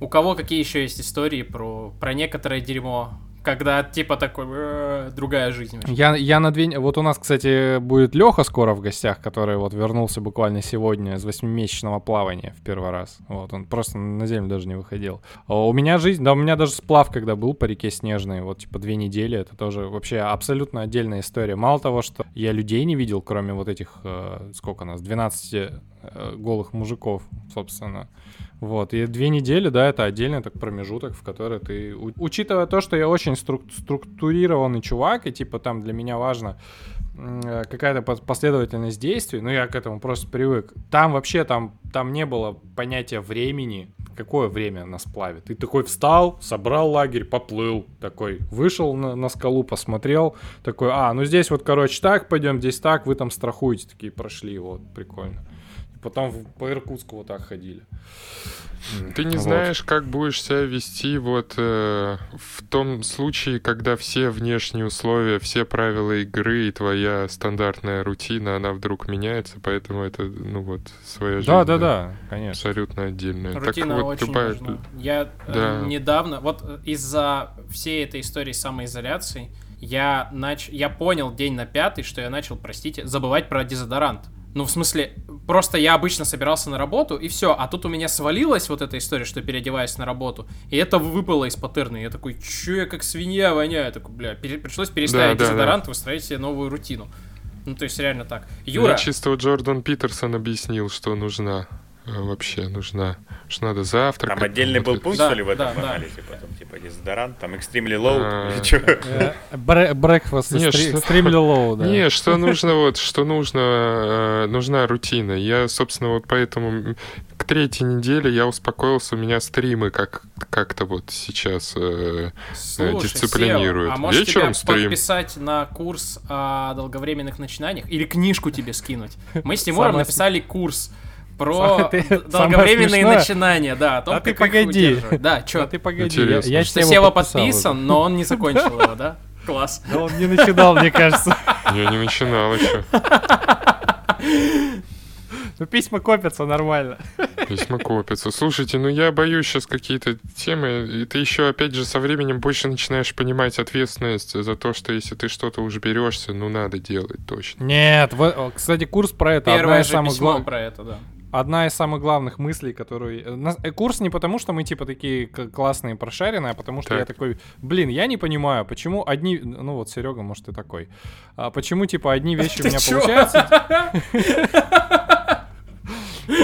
У кого какие еще есть истории про, про некоторое дерьмо, когда типа такой «Э, другая жизнь. вообще». Я, я на две... Вот у нас, кстати, будет Леха скоро в гостях, который вот вернулся буквально сегодня из восьмимесячного плавания в первый раз. Вот, он просто на землю даже не выходил. А у меня жизнь... Да, у меня даже сплав, когда был по реке Снежной, вот типа две недели, это тоже вообще абсолютно отдельная история. Мало того, что я людей не видел, кроме вот этих, э, сколько нас, 12 э, голых мужиков, собственно. Вот, и две недели, да, это отдельный так промежуток, в который ты, учитывая то, что я очень струк- структурированный чувак, и типа там для меня важно э, какая-то пос- последовательность действий, ну я к этому просто привык. Там вообще, там, там не было понятия времени, какое время на сплаве. Ты такой встал, собрал лагерь, поплыл, такой, вышел на, на скалу, посмотрел, такой, а, ну здесь вот, короче, так пойдем, здесь так, вы там страхуете, такие прошли, вот, прикольно. Потом по Иркутску вот так ходили. Ты не Вот. знаешь, как будешь себя вести вот э, в том случае, когда все внешние условия, все правила игры и твоя стандартная рутина, она вдруг меняется, поэтому это, ну вот, своя жизнь. Да, да, да, конечно. Абсолютно отдельная. Рутина так вот, очень любая- важна. Я э, Да. недавно, вот э, из-за всей этой истории самоизоляции, я, нач... я понял день на пятый, что я начал, простите, забывать про дезодорант. Ну, в смысле, просто я обычно собирался на работу, и все. А тут у меня свалилась вот эта история, что переодеваюсь на работу. И это выпало из паттерна. Я такой, чё я как свинья воняю? Я такой, бля, пере- пришлось переставить Да, да, дезодорант, выстроить себе новую рутину. Ну, то есть реально так. Юра, Мне чисто Джордан Питерсон объяснил, что нужна вообще нужна, что надо завтракать. Там отдельный был пункт, что ли, в этом анализе? Потом, типа, дезодорант, там, extremely low, А. Э, Breakfast стримли лоу, да. Не, что нужно вот, что нужно, э, нужна рутина. Я, собственно, вот поэтому к третьей неделе я успокоился, у меня стримы как как-то вот сейчас. э. Сева, а может тебя подписать на курс о долговременных начинаниях? Или книжку тебе скинуть? Мы с Тимуром написали курс про долговременные начинания, да, о том, А ты погоди. удерживать. Да, А чё? ты погоди, я, я Что Сева подписан, но он не закончил его, да? Класс. уже. Да он не начинал, мне кажется. Я не начинал еще. Ну, письма копятся нормально. Письма копятся. Слушайте, ну я боюсь сейчас какие-то темы, и ты еще, опять же, со временем больше начинаешь понимать ответственность за то, что если ты что-то уж берешься, ну надо делать точно. Нет, вот, о, кстати, курс про это одна Первое из же самых письмо гла- про это, да. Одна из самых главных мыслей, которую... э, э, Курс не потому, что мы, типа, такие классные прошаренные, а потому что Так. я такой, блин, я не понимаю, почему одни... Ну вот, Серега, может, ты такой. А почему, типа, одни вещи у Ты меня чё? получаются...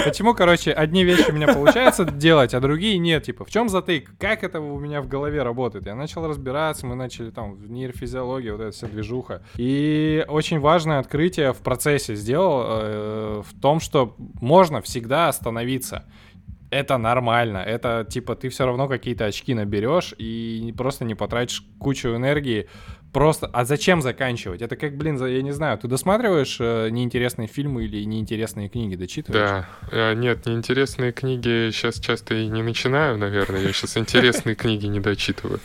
Почему, короче, одни вещи у меня получается делать, а другие нет? Типа, в чем затык? Как это у меня в голове работает? Я начал разбираться, мы начали там в нейрофизиологии, вот эта вся движуха. И очень важное открытие в процессе сделал э, в том, что можно всегда остановиться. Это нормально. Это типа ты все равно какие-то очки наберешь и просто не потратишь кучу энергии. Просто, а зачем заканчивать? Это как, блин, я не знаю, ты досматриваешь э, неинтересные фильмы или неинтересные книги, дочитываешь? Да. А, нет, неинтересные книги сейчас часто и не начинаю, наверное. Я сейчас интересные книги не дочитываю.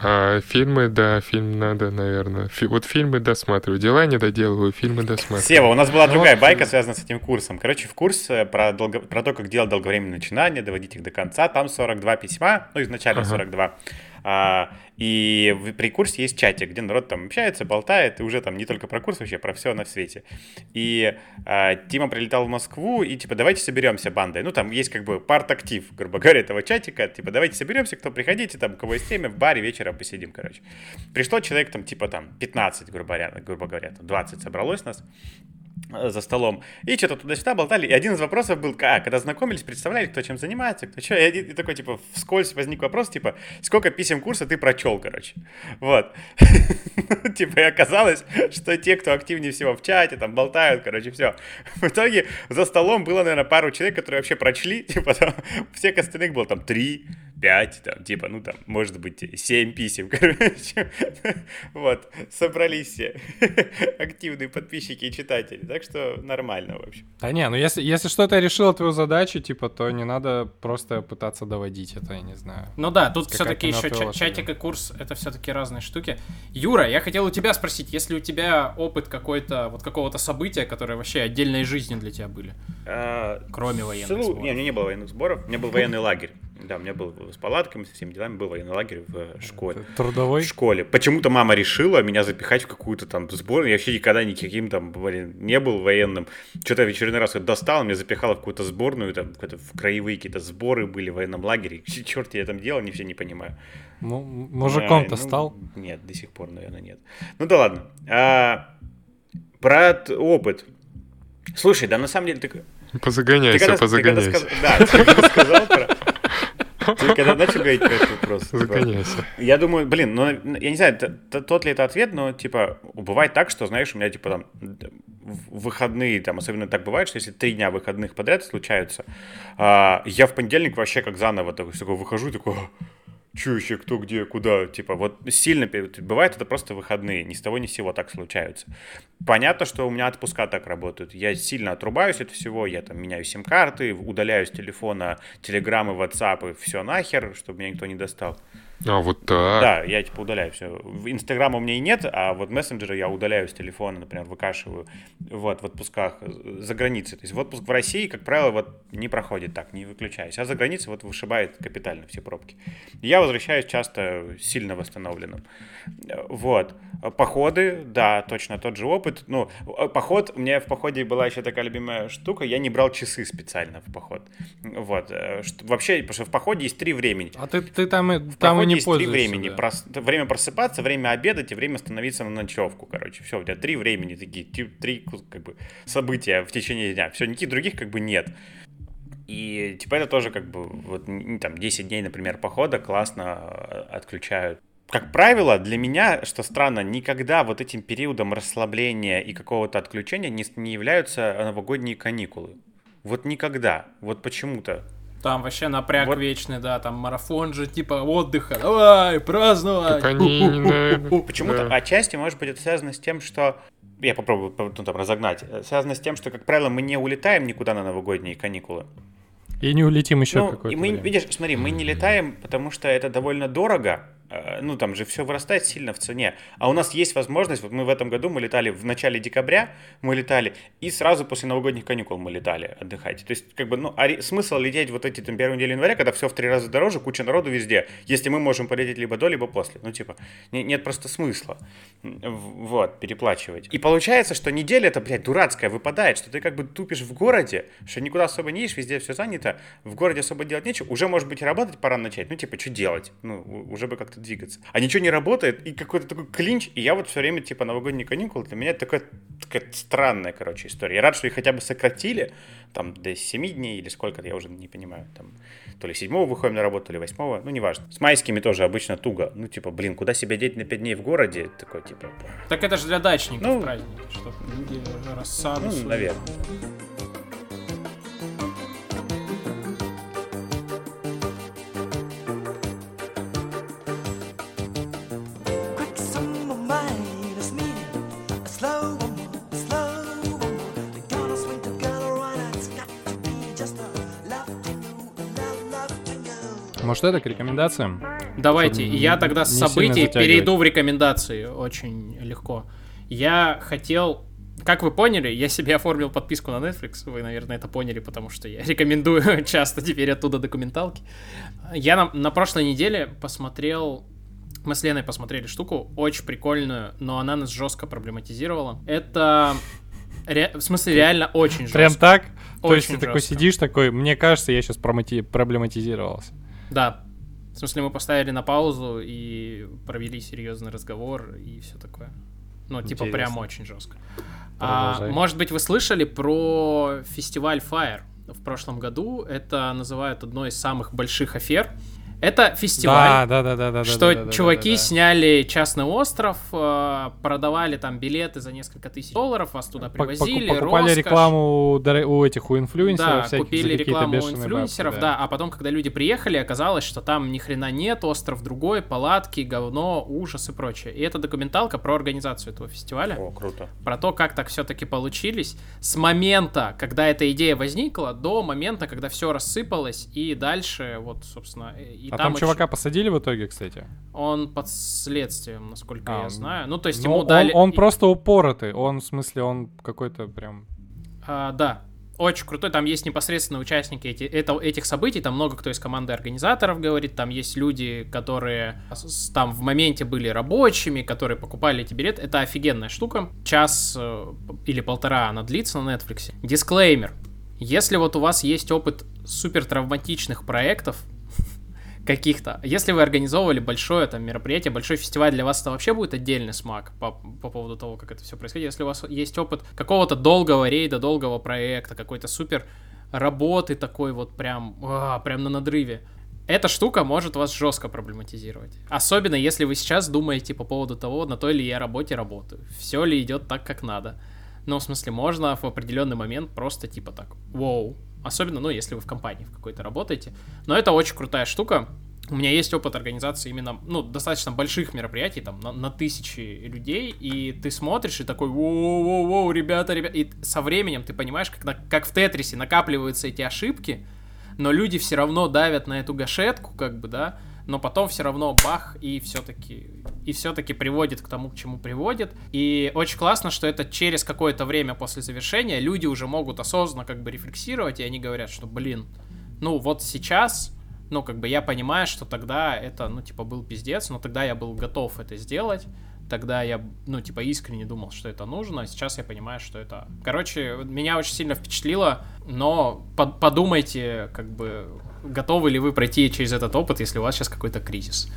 А фильмы, да, фильм надо, наверное. Фи- вот фильмы досматриваю. Дела не доделываю, фильмы досматриваю. Сева, у нас была Ну, другая вот, байка, э, связанная с этим курсом. Короче, в курсе про, долго- про то, как делать долговременные начинания, доводить их до конца, там 42 письма, ну, изначально Ага. 42. А, и в- при курсе есть чатик, где народ там общается, болтает, и уже там не только про курс, вообще про все на свете. И а, Тима прилетал в Москву, и типа, давайте соберемся бандой. Ну, там есть как бы парт-актив, грубо говоря, этого чатика. Типа, давайте соберемся, кто приходите, там, у кого есть время, в баре вечером посидим, короче. Пришло человек там, типа, там, 15, грубо говоря, грубо говоря, там, 20 собралось нас за столом. И что-то туда-сюда болтали. И один из вопросов был, а, когда знакомились, представляли, кто чем занимается, кто что. И, один- и такой, типа, вскользь возник вопрос, типа, сколько писем курса ты прочел, короче. Вот. Типа, и оказалось, что те, кто активнее всего в чате, там, болтают, короче, все. В итоге за столом было, наверное, пару человек, которые вообще прочли, типа, всех остальных было там три, пять, там, типа, ну, там, может быть, семь писем, короче. Вот, собрались все активные подписчики и читатели, так что нормально, в общем. Да не, ну если, если что-то решило твою задачу, типа, то не надо просто пытаться доводить это, я не знаю. Ну да, тут все-таки еще ча- чатик и курс это все-таки разные штуки. Юра, я хотел у тебя спросить, если у тебя опыт какой-то, вот какого-то события, которое вообще отдельной жизнью для тебя были, А, кроме военных сборов. Не, у меня не было военных сборов, у меня был военный лагерь. Да, у меня был с палатками, со всеми делами, был военный лагерь в э, школе. Трудовой? В школе. Почему-то мама решила меня запихать в какую-то там сборную. Я вообще никогда никаким там, блин, не был военным. Что-то в очередной раз достал, меня запихала в какую-то сборную, там какие-то в краевые какие-то сборы были в военном лагере. Черт, я там делал, не все не понимаю. Му- Мужиком-то А, ну, стал? Нет, до сих пор, наверное, нет. Ну да ладно. А, про опыт. Слушай, да на самом деле ты... Ты Позагоняйся, когда, ты когда позагоняйся. сказ- Да, ты когда сказал про... Ты когда начал говорить про этот вопрос? типа, Загоняйся. Я думаю, блин, ну, я не знаю, тот ли это ответ, но, типа, бывает так, что, знаешь, у меня, типа, там, выходные, там, особенно так бывает, что если три дня выходных подряд случаются, а, я в понедельник вообще как заново такой, такой выхожу, такой, Че еще, кто, где, куда, типа, вот сильно, бывает это просто выходные, ни с того ни с сего так случаются. Понятно, что у меня отпуска так работают, я сильно отрубаюсь от всего, я там меняю сим-карты, удаляю с телефона телеграммы, ватсапы, все нахер, чтобы меня никто не достал. А, вот так. Да, я типа удаляю все. Инстаграма у меня и нет, а вот мессенджеры я удаляю с телефона, например, выкашиваю вот в отпусках э, за границей. То есть в отпуск в России, как правило, вот не проходит так, не выключаюсь. А за границей вот вышибает капитально все пробки. Я возвращаюсь часто сильно восстановленным. Вот. Походы, да, точно тот же опыт. Ну, э, поход, у меня в походе была еще такая любимая штука, я не брал часы специально в поход. Вот. э, Вообще, потому что в походе есть три времени. А ты, ты там, там не есть три времени. да. Прос- время просыпаться, время обедать и время становиться на ночевку, короче. Все, у тебя три времени такие, три как бы, события в течение дня. Все, никаких других как бы нет. И типа это тоже как бы вот там 10 дней, например, похода классно э, отключают. Как правило, для меня, что странно, никогда вот этим периодом расслабления и какого-то отключения не, не являются новогодние каникулы. Вот никогда. Вот почему-то. Там вообще напряг Вот. вечный, да, там марафон же, типа отдыха, давай, праздновать. Почему-то да. отчасти, может быть, это связано с тем, что я попробую ну, там, разогнать. Э, Связано с тем, что, как правило, мы не улетаем никуда на новогодние каникулы. И не улетим еще ну, какое-то и мы, время. видишь, смотри, мы не летаем, потому что это довольно дорого. Э, Ну, там же все вырастает сильно в цене. А у нас есть возможность, вот мы в этом году, мы летали в начале декабря, мы летали, и сразу после новогодних каникул мы летали отдыхать. То есть, как бы, ну, а смысл лететь вот эти, там, первую неделю января, когда все в три раза дороже, куча народу везде, если мы можем полететь либо до, либо после. Ну, типа, не- нет просто смысла. Вот, переплачивать. И получается, что неделя это, блядь, дурацкая выпадает, что ты как бы тупишь в городе, что никуда особо не едешь, везде все занято, в городе особо делать нечего, уже, может быть, и работать пора начать, ну, типа, что делать? Ну, уже бы как-то двигаться. А ничего не работает, и какой-то такой клинч, и я вот все время, типа, новогодние каникулы, для меня это такая, такая странная, короче, история. Я рад, что их хотя бы сократили, там, до 7 дней или сколько, я уже не понимаю, там, то ли 7 выходим на работу, то ли 8 ну, неважно. С майскими тоже обычно туго, ну, типа, блин, куда себя деть на 5 дней в городе, такой, типа, Так это же для дачников Ну, праздник, чтобы люди рассаду. ну, наверное. Может, это к рекомендациям? Давайте, Чтобы я не- тогда с событий перейду в рекомендации очень легко. Я хотел, как вы поняли, я себе оформил подписку на Netflix, вы, наверное, это поняли, потому что я рекомендую часто теперь оттуда документалки. Я на, на прошлой неделе посмотрел Мы с Леной посмотрели штуку, очень прикольную, но она нас жестко проблематизировала. Это, ре- в смысле, реально очень жестко. Прям так? То есть Очень ты такой жестко. сидишь такой, мне кажется, я сейчас проблематизировался. Да. В смысле, мы поставили на паузу и провели серьезный разговор и все такое. Ну, типа, Интересно. прям очень жестко. А, может быть, вы слышали про фестиваль Fire в прошлом году? Это называют одной из самых больших афер. Это фестиваль. Да, да, да, да, да. что да, да, да, чуваки да, да. сняли частный остров, э, продавали там билеты за несколько тысяч долларов, вас туда привозили, поку- Покупали роскошь. рекламу у этих, у инфлюенсеров Да, всяких купили рекламу у инфлюенсеров, бабки, да. а потом, когда люди приехали, оказалось, что там ни хрена нет, остров другой, палатки, говно, ужас и прочее. И это документалка про организацию этого фестиваля, О, круто. про то, как так все-таки получились, с момента, когда эта идея возникла, до момента, когда все рассыпалось, и дальше, вот, собственно, и А там очень- чувака посадили в итоге, кстати? он под следствием, насколько А, я знаю. Ну, то есть Ну, ему он, дали... он просто упоротый, он, в смысле, он какой-то прям... А, да, очень крутой. Там есть непосредственно участники эти, это, этих событий. Там много кто из команды организаторов говорит. Там есть люди, которые там в моменте были рабочими, которые покупали эти билеты. Это офигенная штука. Час э, или полтора она длится на Netflix. Дисклеймер. Если вот у вас есть опыт супер травматичных проектов, каких-то. Если вы организовывали большое там мероприятие, большой фестиваль, для вас это вообще будет отдельный смак по, по поводу того, как это все происходит. Если у вас есть опыт какого-то долгого рейда, долгого проекта, какой-то супер работы такой вот прям, а, прям на надрыве, эта штука может вас жестко проблематизировать. Особенно если вы сейчас думаете по поводу того, на той ли я работе работаю, все ли идет так, как надо. Ну, в смысле, можно в определенный момент просто типа так, вау. Особенно, ну, если вы в компании в какой-то работаете. Но это очень крутая штука. У меня есть опыт организации именно, ну, достаточно больших мероприятий, там, на, на тысячи людей, и ты смотришь и такой, воу-воу-воу, ребята, ребята, и со временем ты понимаешь, как, на- как в Тетрисе накапливаются эти ошибки, но люди все равно давят на эту гашетку, как бы, да, но потом все равно бах, и все-таки и все-таки приводит к тому, к чему приводит. И очень классно, что это через какое-то время после завершения люди уже могут осознанно как бы рефлексировать, и они говорят, что, блин, ну вот сейчас, ну как бы я понимаю, что тогда это, ну типа был пиздец, но тогда я был готов это сделать, тогда я, ну типа искренне думал, что это нужно, а сейчас я понимаю, что это... Короче, меня очень сильно впечатлило, но под- подумайте, как бы, готовы ли вы пройти через этот опыт, если у вас сейчас какой-то кризис.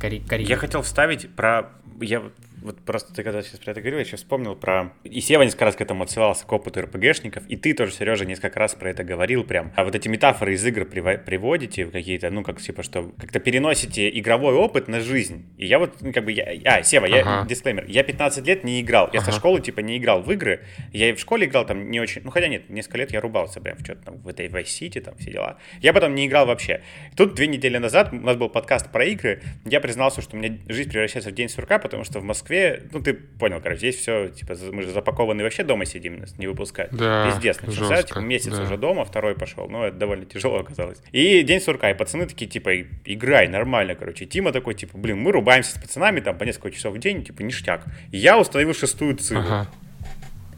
Кари- карьеры. Я хотел вставить про... Я вот просто ты когда сейчас про это говорил, я сейчас вспомнил про... И Сева несколько раз к этому отсылался, к опыту РПГшников, и ты тоже, Сережа, несколько раз про это говорил прям. А вот эти метафоры из игр приводите в какие-то, ну, как типа, что как-то переносите игровой опыт на жизнь. И я вот, ну, как бы, я... А, Сева, я, Ага. дисклеймер, я 15 лет не играл. Я со Ага. школы, типа, не играл в игры. Я и в школе играл там не очень... Ну, хотя нет, несколько лет я рубался прям в что-то там, в этой Vice City, там, все дела. Я потом не играл вообще. Тут две недели назад у нас был подкаст про игры. Я признался, что у меня жизнь превращается в день сурка, потому что в Москве, ну, ты понял, короче, здесь все, типа, мы же запакованы вообще дома сидим, нас не выпускают. Да, Пиздец, начался, типа, месяц да. уже дома, второй пошел, ну, это довольно тяжело оказалось. И день сурка, и пацаны такие, типа, «И- играй, нормально, короче. Тима такой, типа, блин, мы рубаемся с пацанами, там, по несколько часов в день, типа, ништяк. И я установил шестую циву. Ага.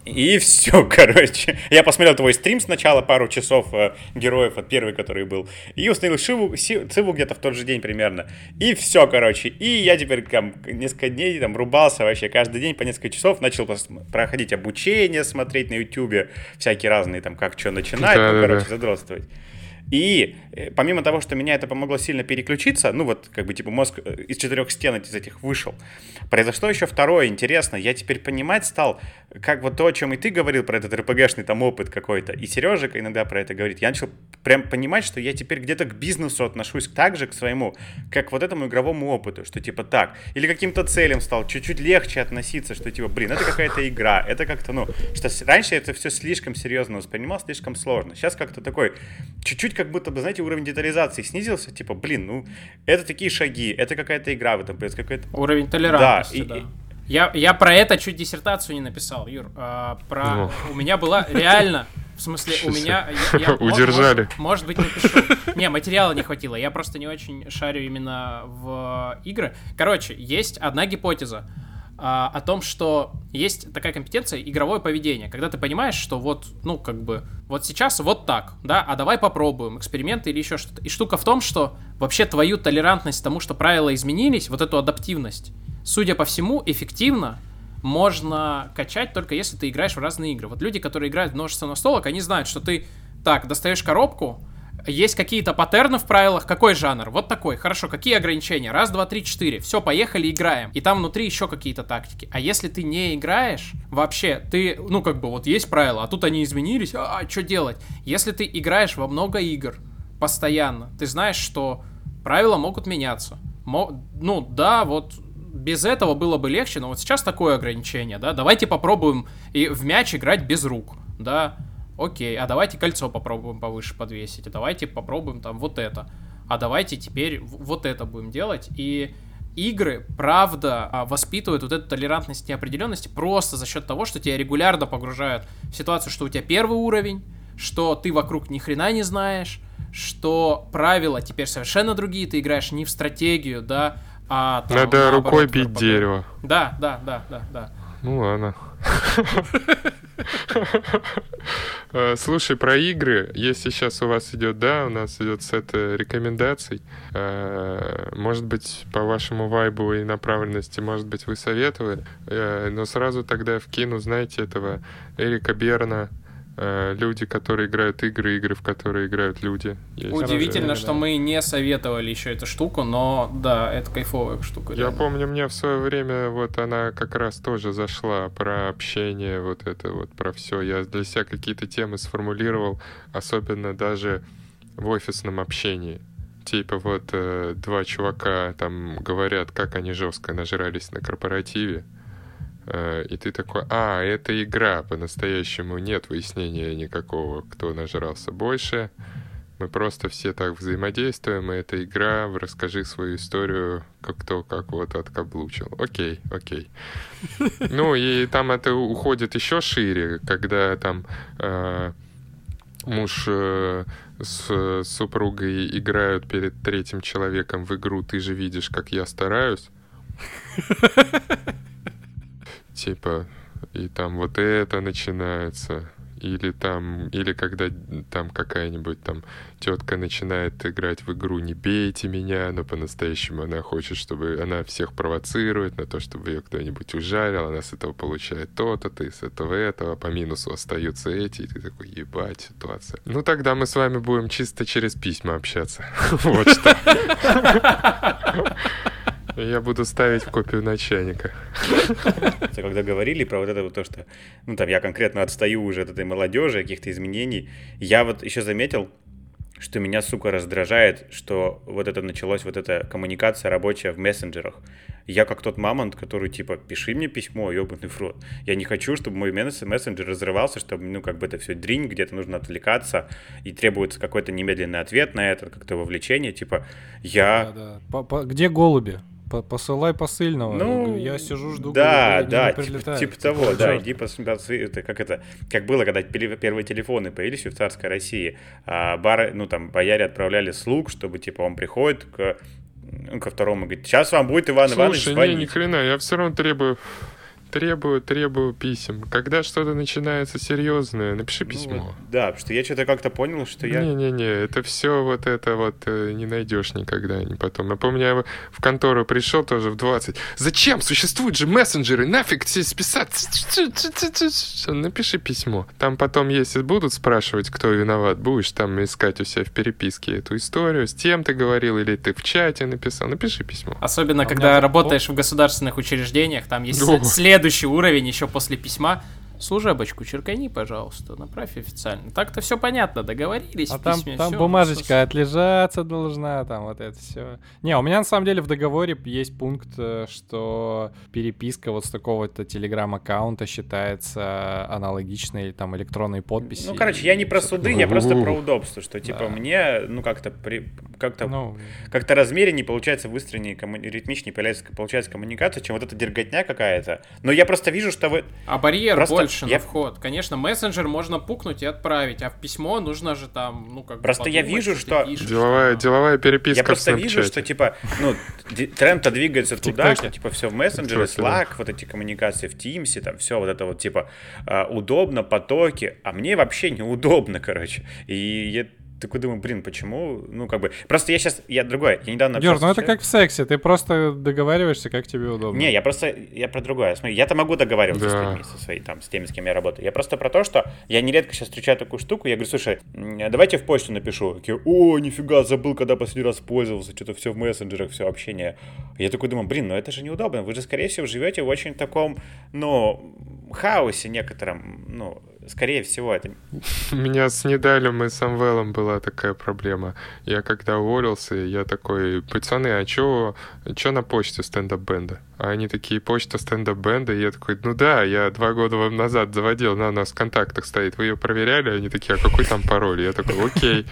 И все, короче. Я посмотрел твой стрим сначала, пару часов э, героев, от первый, который был. И установил Шиву, Си- Циву где-то в тот же день примерно. И все, короче. И я теперь там несколько дней там рубался вообще каждый день по несколько часов. Начал проходить обучение, смотреть на ютубе всякие разные там, как что начинать, ну, Да-да-да. короче, задротствовать. И э, помимо того, что меня это помогло сильно переключиться, ну вот как бы типа мозг э, из четырех стен из этих вышел, произошло еще второе интересно. Я теперь понимать стал, как вот то, о чем и ты говорил про этот РПГшный там опыт какой-то, и Сережа иногда про это говорит. Я начал прям понимать, что я теперь где-то к бизнесу отношусь так же к своему, как вот этому игровому опыту, что типа так, или каким-то целям стал чуть-чуть легче относиться, что типа, блин, это какая-то игра, это как-то, ну, что раньше это все слишком серьезно воспринимал, слишком сложно. Сейчас как-то такой, чуть-чуть как будто бы, знаете, уровень детализации снизился, типа, блин, ну, это такие шаги, это какая-то игра в этом, происходит, какая-то Уровень толерантности, Да, да. и- и- Я, я про это чуть диссертацию не написал, Юр. А, про... Ох. У меня была реально... В смысле, у Ничего меня... я- я- Удержали. Может, может быть, напишу. Не, материала не хватило. Я просто не очень шарю именно в игры. Короче, есть одна гипотеза а, о том, что есть такая компетенция игровое поведение, когда ты понимаешь, что вот, ну, как бы, вот сейчас вот так, да, а давай попробуем эксперименты или еще что-то. И штука в том, что вообще твою толерантность тому, что правила изменились, вот эту адаптивность, судя по всему, эффективно можно качать только если ты играешь в разные игры. Вот люди, которые играют в множество настолок, они знают, что ты так, достаешь коробку, есть какие-то паттерны в правилах, какой жанр? Вот такой. Хорошо, какие ограничения? Раз, два, три, четыре. Все, поехали, играем. И там внутри еще какие-то тактики. А если ты не играешь, вообще, ты, ну, как бы, вот есть правила, а тут они изменились, а, а что делать? Если ты играешь во много игр постоянно, ты знаешь, что правила могут меняться. Мо- ну, да, вот без этого было бы легче, но вот сейчас такое ограничение, да, давайте попробуем и в мяч играть без рук, да, окей, а давайте кольцо попробуем повыше подвесить, а давайте попробуем там вот это, а давайте теперь вот это будем делать, и игры, правда, а, воспитывают вот эту толерантность неопределенности просто за счет того, что тебя регулярно погружают в ситуацию, что у тебя первый уровень, что ты вокруг ни хрена не знаешь, что правила теперь совершенно другие, ты играешь не в стратегию, да, а там, Надо наоборот, рукой бить дерево. Да, да, да, да, да. Ну ладно. Э, Слушай, про игры, если сейчас у вас идет, да, у нас идет сет э, рекомендаций, э, может быть, по вашему вайбу и направленности, может быть, вы советовали, но сразу тогда вкину, знаете, этого Эрика Берна, люди, которые играют игры, игры, в которые играют люди. Есть Удивительно, да, что да. мы не советовали еще эту штуку, но да, это кайфовая штука. Я реально. помню, мне в свое время вот она как раз тоже зашла про общение, вот это вот про все. Я для себя какие-то темы сформулировал, особенно даже в офисном общении. Типа вот э, два чувака там говорят, как они жестко нажрались на корпоративе. Э, и ты такой, а, это игра, по-настоящему нет выяснения никакого, кто нажрался больше. Мы просто все так взаимодействуем, и это игра, расскажи свою историю, как кто как вот откаблучил. Окей, окей. Ну и там это уходит еще шире, когда там э, муж э, с супругой играют перед третьим человеком в игру, ты же видишь, как я стараюсь. Типа, и там вот это начинается. Или там, или когда там какая-нибудь там тетка начинает играть в игру «Не бейте меня», но по-настоящему она хочет, чтобы она всех провоцирует на то, чтобы ее кто-нибудь ужарил, она с этого получает то-то, ты с этого этого, по минусу остаются эти, и ты такой, ебать, ситуация. Ну тогда мы с вами будем чисто через письма общаться. Вот что. Я буду ставить в копию начальника. Когда говорили про вот это вот то, что, ну там я конкретно отстаю уже от этой молодежи, каких-то изменений, я вот еще заметил, что меня, сука, раздражает, что вот это началось, вот эта коммуникация рабочая в мессенджерах. Я как тот мамонт, который, типа, пиши мне письмо, ебаный в рот. Я не хочу, чтобы мой месс- мессенджер разрывался, чтобы, ну, как бы это все дринь, где-то нужно отвлекаться, и требуется какой-то немедленный ответ на это, как-то вовлечение, типа, я... Да-да. По- по- Где голуби? По- Посылай посыльного. Ну, я сижу, жду. Да, они да, не типа, типа того, да, чёрт. иди посмотри, это как это, как было, когда первые телефоны появились в царской России, а бары, ну там, бояре отправляли слуг, чтобы, типа, он приходит к, ну, ко второму, говорит, сейчас вам будет Иван Иванович Слушай, не, звонить. ни хрена, я все равно требую, требую, требую писем. Когда что-то начинается серьезное, напиши Ну, письмо. вот, да, потому что я что-то как-то понял, что я... Не-не-не, это все вот это вот э, не найдешь никогда не потом. Я помню, я в контору пришел тоже в 20. Зачем? Существуют же мессенджеры, нафиг все списать. Напиши письмо. Там потом, если будут спрашивать, кто виноват, будешь там искать у себя в переписке эту историю, с тем ты говорил, или ты в чате написал. Напиши письмо. Особенно, А когда работаешь в государственных учреждениях, там есть О. следующий уровень еще после письма. Служебочку черкани, пожалуйста, направь официально. Так-то все понятно, договорились А там, письме, там всё. бумажечка отлежаться должна, там вот это все. Не, у меня на самом деле в договоре есть пункт, э, что переписка вот с такого-то телеграм-аккаунта считается аналогичной там электронной подписи. Ну, короче, я не про суды, я просто про удобство, что, типа, Да. мне, ну, как-то при... как-то Ну, как-то размереннее получается выстроеннее, комму... ритмичнее получается, получается коммуникация, чем вот эта дерготня какая-то. Но я просто вижу, что вы... А барьер Просто- больше, больше я- на вход. Конечно, мессенджер можно пукнуть и отправить, а в письмо нужно же там, ну, как бы Просто я подумать, вижу, ты что пишешь, Деловая, там. деловая переписка Я в просто вижу, что типа, ну, тренд-то двигается туда, что типа все в мессенджере. Slack, вот эти коммуникации в Teams, там все вот это вот типа а, удобно, потоки, а мне вообще неудобно, короче. И я такой думаю, блин, почему? Ну, как бы, просто я сейчас, я другое, я недавно общался ну с это как в сексе, ты просто договариваешься, как тебе удобно. Не, я просто, я про другое. Смотри, я-то могу договариваться с Да. людьми, со своей, там, с теми, с кем я работаю. Я просто про то, что я нередко сейчас встречаю такую штуку, я говорю, слушай, давайте в почту напишу. Такие, о, нифига, забыл, когда последний раз пользовался, что-то все в мессенджерах, все общение. Я такой думаю, блин, ну это же неудобно, вы же, скорее всего, живете в очень таком, ну, хаосе некотором, ну, скорее всего, это... У меня с Недалем и Самвелом была такая проблема. Я когда уволился, я такой, пацаны, а чё, чё на почте стендап-бенда? А они такие, почта стендап-бенда, и я такой, ну да, я два года вам назад заводил, на у нас в контактах стоит, вы ее проверяли? Они такие, а какой там пароль? Я такой, окей.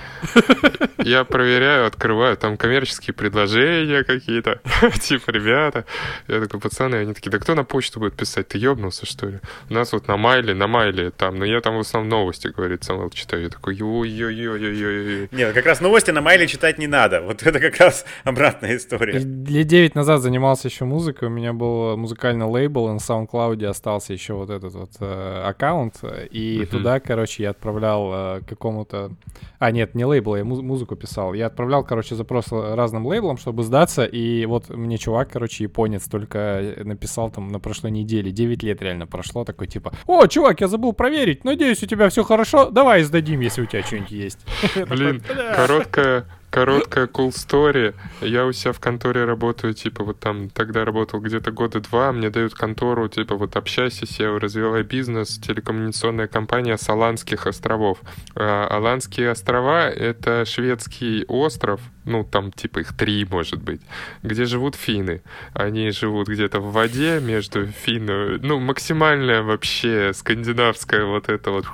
Я проверяю, открываю, там коммерческие предложения какие-то, типа, ребята. Я такой, пацаны, они такие, да кто на почту будет писать? Ты ёбнулся, что ли? У нас вот на Майле, на Майле там, но я там в основном новости, говорит Самвел, читаю. Я такой, ой-ой-ой-ой-ой. Нет, как раз новости на Майле читать не надо. Вот это как раз обратная история. Лет 9 назад занимался еще музыкой, у меня был музыкальный лейбл, и на SoundCloud остался еще вот этот вот э, аккаунт, и Мгм. туда, короче, я отправлял э, какому-то... А, нет, не лейбл, я муз- музыку писал. Я отправлял, короче, запрос разным лейблам, чтобы сдаться, и вот мне чувак, короче, японец, только написал там на прошлой неделе, 9 лет реально прошло, такой типа, о, чувак, я забыл проверить, надеюсь, у тебя все хорошо, давай сдадим, если у тебя что-нибудь есть. Блин, короткая, короткая cool story. Я у себя в конторе работаю, типа, вот там тогда работал где-то года два, мне дают контору, типа, вот общайся, SEO, развивай бизнес, телекоммуникационная компания с Аландских островов. А, Аландские острова — это шведский остров, ну, там, типа, их три, может быть, где живут финны. Они живут где-то в воде между финно... Ну, максимальная вообще скандинавская вот это вот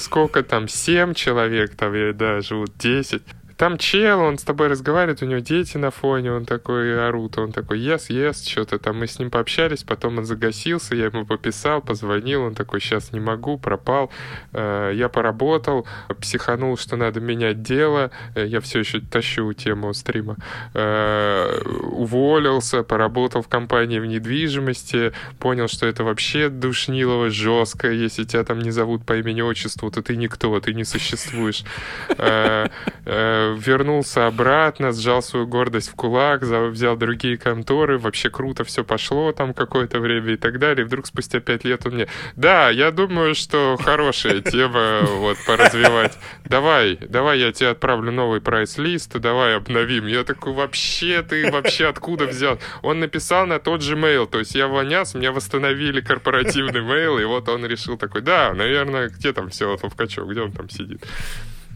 сколько там, 7 человек, там, я, да, живут 10. Там чел, он с тобой разговаривает, у него дети на фоне, он такой орут, он такой yes, yes, что-то там. Мы с ним пообщались, потом он загасился, я ему пописал, позвонил, он такой, сейчас не могу, пропал. Э, Я поработал, психанул, что надо менять дело, Э, я все еще тащу тему стрима. Э, Уволился, поработал в компании в недвижимости, понял, что это вообще душнилово жестко, если тебя там не зовут по имени-отчеству, то ты никто, ты не существуешь. Вернулся обратно, сжал свою гордость в кулак, взял другие конторы, вообще круто все пошло там какое-то время и так далее. И вдруг спустя пять лет он мне, да, я думаю, что хорошая тема вот поразвивать. Давай, давай я тебе отправлю новый прайс-лист, давай обновим. Я такой, вообще, ты вообще откуда взял? Он написал на тот же mail, то есть я вонялся, меня восстановили корпоративный mail, и вот он решил такой, да, наверное, где там все Качок, где он там сидит?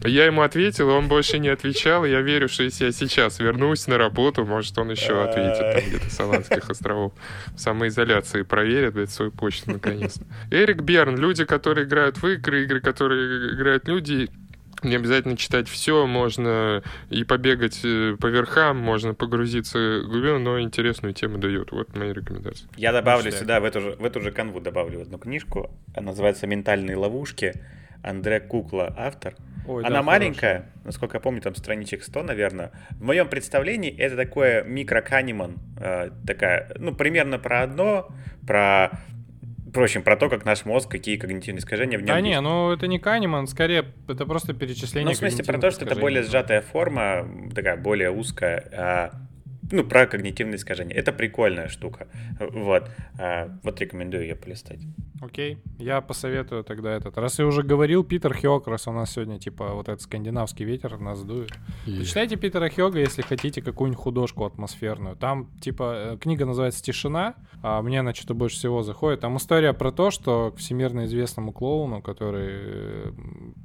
Я ему ответил, он больше не отвечал, я верю, что если я сейчас вернусь на работу, может, он еще ответит там где-то с Аландских островов. В самоизоляции проверит, блядь, свою почту наконец-то. Эрик Берн, люди, которые играют в игры, игры, которые играют люди, не обязательно читать все, можно и побегать э, по верхам, можно погрузиться глубину, но интересную тему дает. Вот мои рекомендации. Я добавлю Ништяк. сюда, в эту, же, в эту же канву добавлю одну книжку. Она называется «Ментальные ловушки». Андре Кукла, автор. Ой, да, Она хорошая. маленькая, насколько я помню, там страничек 100, наверное. В моем представлении это такое микро-каниман. э, такая, ну, примерно про одно, про... Впрочем, про то, как наш мозг, какие когнитивные искажения в нем Да есть. не, ну это не Канеман, скорее это просто перечисление Ну, в смысле, про то, что это более сжатая форма, такая более узкая, а, ну, про когнитивные искажения. Это прикольная штука. Вот. А, вот рекомендую ее полистать. Окей, я посоветую тогда этот. Раз я уже говорил, Питер Хёк, раз у нас сегодня, типа, вот этот скандинавский ветер нас дует. Почитайте Питера Хёга, если хотите какую-нибудь художку атмосферную. Там, типа, э, книга называется «Тишина», а мне она что-то больше всего заходит. Там история про то, что к всемирно известному клоуну, который э,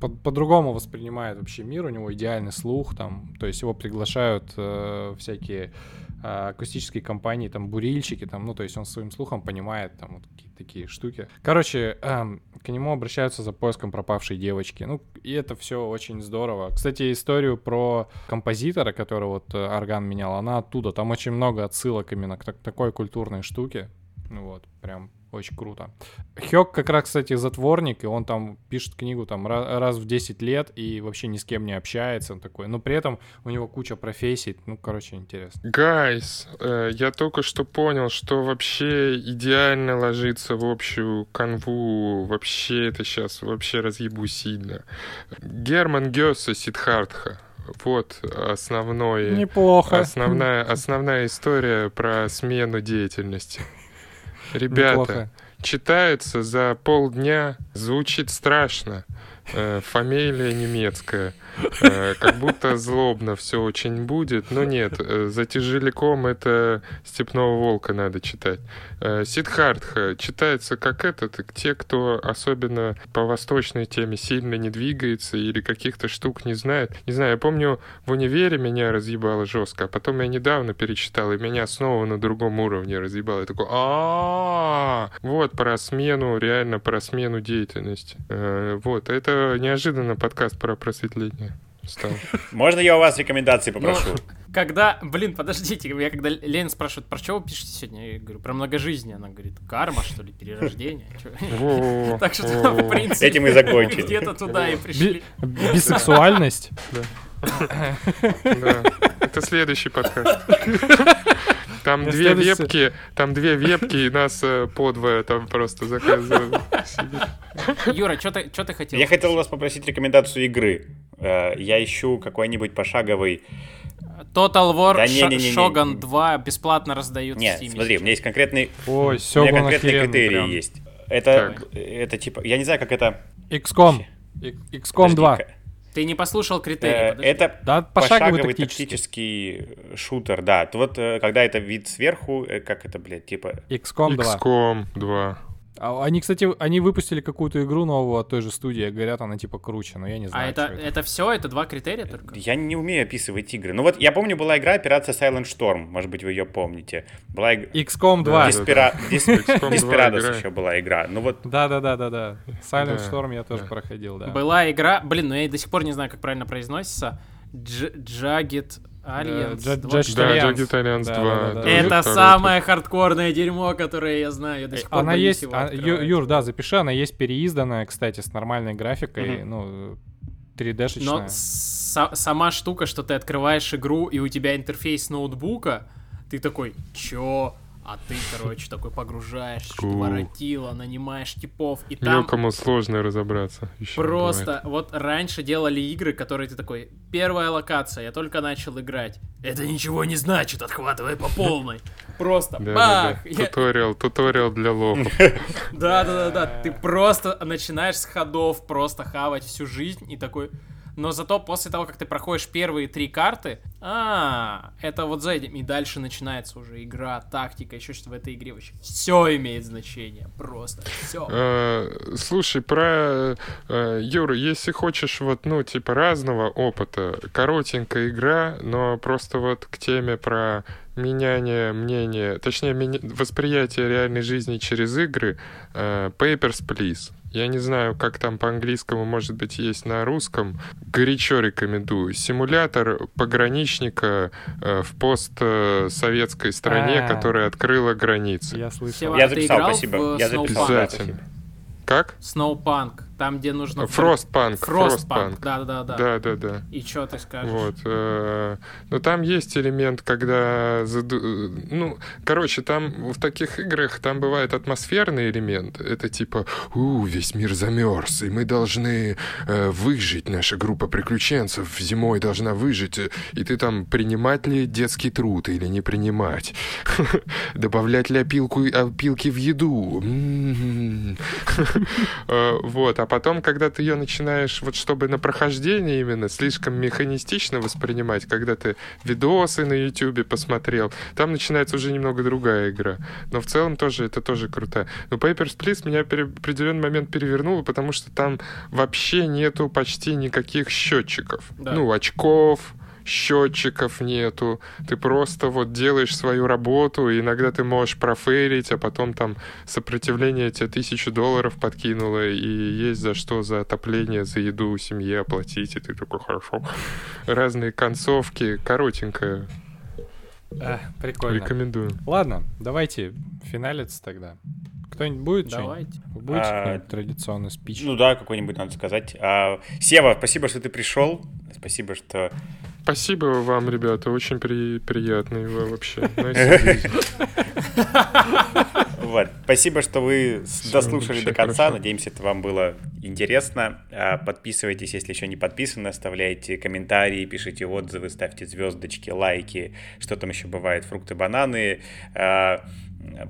по- по-другому воспринимает вообще мир, у него идеальный слух, там, то есть его приглашают э, всякие акустические компании, там, бурильщики, там, ну, то есть он своим слухом понимает, там, вот какие-то такие штуки. Короче, эм, к нему обращаются за поиском пропавшей девочки. Ну, и это все очень здорово. Кстати, историю про композитора, который вот э, орган менял, она оттуда. Там очень много отсылок именно к так- такой культурной штуке. Ну вот, прям Очень круто. Хёк как раз, кстати, затворник, и он там пишет книгу там ра- раз в 10 лет и вообще ни с кем не общается. Он такой, но при этом у него куча профессий. Ну, короче, интересно. Гайс, э, я только что понял, что вообще идеально ложится в общую канву. Вообще это сейчас вообще разъебу сильно. Герман Гёссе Сидхартха. Вот основное. Неплохо. Основная, основная история про смену деятельности. Ребята, Неплохо. читается за полдня, звучит страшно. Э, фамилия немецкая. Э, как будто злобно все очень будет, но нет. э, за тяжеляком это Степного Волка надо читать. Сидхартха читается как этот, те, кто особенно по восточной теме сильно не двигается или каких-то штук не знает. Не знаю, я помню, в универе меня разъебало жестко, а потом я недавно перечитал, и меня снова на другом уровне разъебало. Я такой, а вот про смену, реально про смену деятельности. Вот, это неожиданно подкаст про просветление стал. Можно я у вас рекомендации попрошу? Когда, блин, подождите, я когда Лен спрашивает, про что вы пишете сегодня, я говорю, про многожизние. Она говорит, карма, что ли, перерождение? Так что, в принципе, Этим и закончили. где-то туда и пришли. Би- бисексуальность. Да. Это следующий подкаст. Там две следующий- вебки, там две вебки, и нас э, по двое там просто заказывают. Юра, что ты, чё ты хотел? Я хотел вас попросить рекомендацию игры. Э, Я ищу какой-нибудь пошаговый... Total War Да Ш- не-не-не-не. Shogun 2 бесплатно раздают в Нет, Steam. смотри, у меня есть конкретный... Ой, У меня конкретные критерии прям. есть. Это, Так. это типа... Я не знаю, как это... XCOM. XCOM 2. Ты не послушал Э, критерии, подожди. Это Да, пошаговый пошаговый тактический. тактический шутер, да. Вот э, когда это вид сверху, э, как это, блядь, типа... XCOM 2. XCOM 2. А Они, кстати, они выпустили какую-то игру новую от той же студии. Говорят, она типа круче, но я не А знаю. это, что это все? Это два критерия только? Я не умею описывать игры. Ну вот я помню, была игра Операция Silent Storm, может быть, вы ее помните. Была иг- XCOM 2. Да, Диспера... Дис- XCOM 2 Desperados игра. еще была игра. Ну вот Да, да, да, да, да. Silent Да, Storm я тоже да. проходил, да. Была игра, блин, ну я до сих пор не знаю, как правильно произносится. Дж- 2. Judge Да, Да, 2. да, да, да. тоже Это самое хардкорное дерьмо, которое я знаю. Я до сих пор Она есть, а. Ю- Юр, да, запиши, она есть переизданная, кстати, с нормальной графикой, ну, 3D-шечная. Но са- сама штука, что ты открываешь игру, и у тебя интерфейс ноутбука, ты такой, чё? А ты, короче, такой погружаешься, что воротило, нанимаешь типов, и там Мелкому сложно разобраться. просто... Вот раньше делали игры, которые ты такой, первая локация, я только начал играть. Это ничего не значит, отхватывай по полной. Просто бывает. бах! Туториал, туториал для лохов. Да-да-да, ты просто начинаешь с ходов просто хавать всю жизнь и такой... Но зато после того, как ты проходишь первые три карты, а, это вот за этим, и дальше начинается уже игра, тактика, еще что-то в этой игре вообще все имеет значение, просто все. Э, Слушай, про э, Юра, если хочешь вот, ну, типа разного опыта, коротенькая игра, но просто вот к теме про меняние мнения, точнее, восприятие реальной жизни через игры, э, Papers, Please. Я не знаю, как там по-английскому, может быть, есть на русском. Горячо рекомендую. Симулятор пограничника э, в постсоветской стране, А. которая открыла границы. Я слышал. Сева, Я записал, спасибо. в Я записал, Обязательно. Как? Snowpunk, там, где нужно... Фростпанк. Фростпанк, да-да-да. Да, да, да. И что ты скажешь? Вот. э, Но там есть элемент, когда... заду- Ну, короче, там в таких играх там бывает атмосферный элемент. Это типа, у, весь мир замерз, и мы должны э, выжить. Наша группа приключенцев зимой должна выжить. э, И ты там принимать ли детский труд или не принимать? Добавлять ли опилку, опилки в еду? М. Э, Вот, а потом, когда ты ее начинаешь, вот чтобы на прохождение именно слишком механистично воспринимать, когда ты видосы на ютубе посмотрел, там начинается уже немного другая игра. Но в целом тоже, это тоже круто. Но Papers, Please меня пере- в определенный момент перевернуло, потому что там вообще нету почти никаких счетчиков. Да. Ну, очков, счетчиков нету. Ты просто вот делаешь свою работу, и иногда ты можешь профейлить, а потом там сопротивление тебе тысячу долларов подкинуло, и есть за что за отопление, за еду семье оплатить, и ты такой, хорошо. Разные концовки, коротенькая. А, прикольно. Рекомендую. Ладно, давайте финалиться тогда. Кто Кто-нибудь будет Давайте. что-нибудь? Вы Будете А, какой-нибудь традиционный спич? Ну да, какой-нибудь надо сказать. А, Сева, спасибо, что ты пришел. Спасибо, что... Спасибо вам, ребята, очень при... приятный вы вообще. Вот. Спасибо, что вы Всё, дослушали до конца. хорошо. Надеемся, это вам было интересно. А, Подписывайтесь, если еще не подписаны, оставляйте комментарии, пишите отзывы, ставьте звездочки, лайки, что там еще бывает, фрукты, бананы.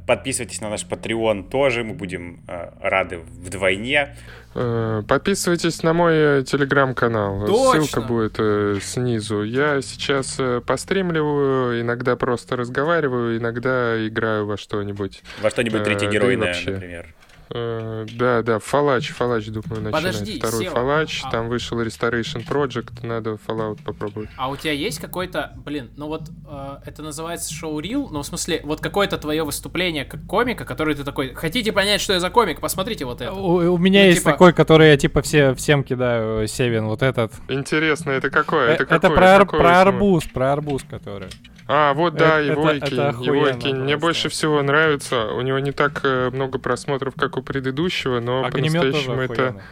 Подписывайтесь на наш Patreon тоже, мы будем а, рады вдвойне. Э, Подписывайтесь на мой э, телеграм-канал. Ссылка будет э, снизу. Я сейчас э, постримливаю, иногда просто разговариваю, иногда играю во что-нибудь. Во что-нибудь Э, да третьегеройное, вообще. например. Э, Да, да, Фалач, Фалач, думаю, начинать. Подожди, Второй Сева, Фалач, а- там вышел Restoration Project, надо Fallout попробовать. А у тебя есть какой-то, блин, ну вот э, это называется шоу рил, но в смысле вот какое-то твое выступление как комика, который ты такой, хотите понять, что я за комик, посмотрите вот это. У, у меня Ну, есть типа- такой, который я типа все, всем кидаю, Севин, вот этот. Интересно, это какое? Э, Это, Это, какое? про, Какое про арбуз, про арбуз, который. А, вот да, Это- его это- кинь, это его охуенно кинь. Мне больше всего нравится. У него не так э, много просмотров, как у предыдущего, но по-настоящему это... охуенный.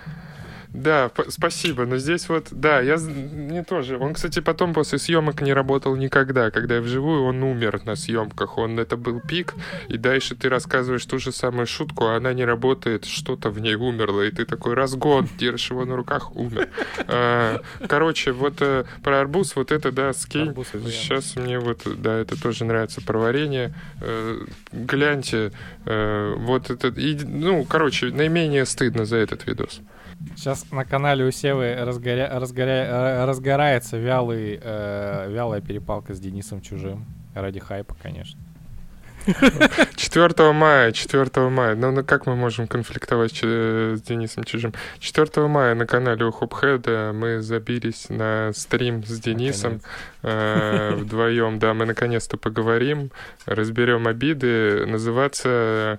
Да, спасибо, но здесь вот, да, я мне тоже. Он, кстати, потом после съемок не работал никогда. Когда я вживую, он умер на съемках. Он это был пик, и дальше ты рассказываешь ту же самую шутку, а она не работает, что-то в ней умерло, и ты такой разгон, держишь его на руках, умер. А, Короче, вот э, про арбуз, вот это, да, скинь. Сейчас мне вот, да, это тоже нравится про варенье. Э, Гляньте, э, вот это, и, ну, короче, наименее стыдно за этот видос. Сейчас на канале у Севы разгоря... разгоря- э, разгорается вялый, э, вялая перепалка с Денисом Чужим. Ради хайпа, конечно. 4 мая, 4 мая. Ну, ну как мы можем конфликтовать ч- с Денисом Чужим? 4 мая на канале у Хопхеда мы забились на стрим с Денисом э, вдвоем. Да, мы наконец-то поговорим, разберем обиды. Называться э,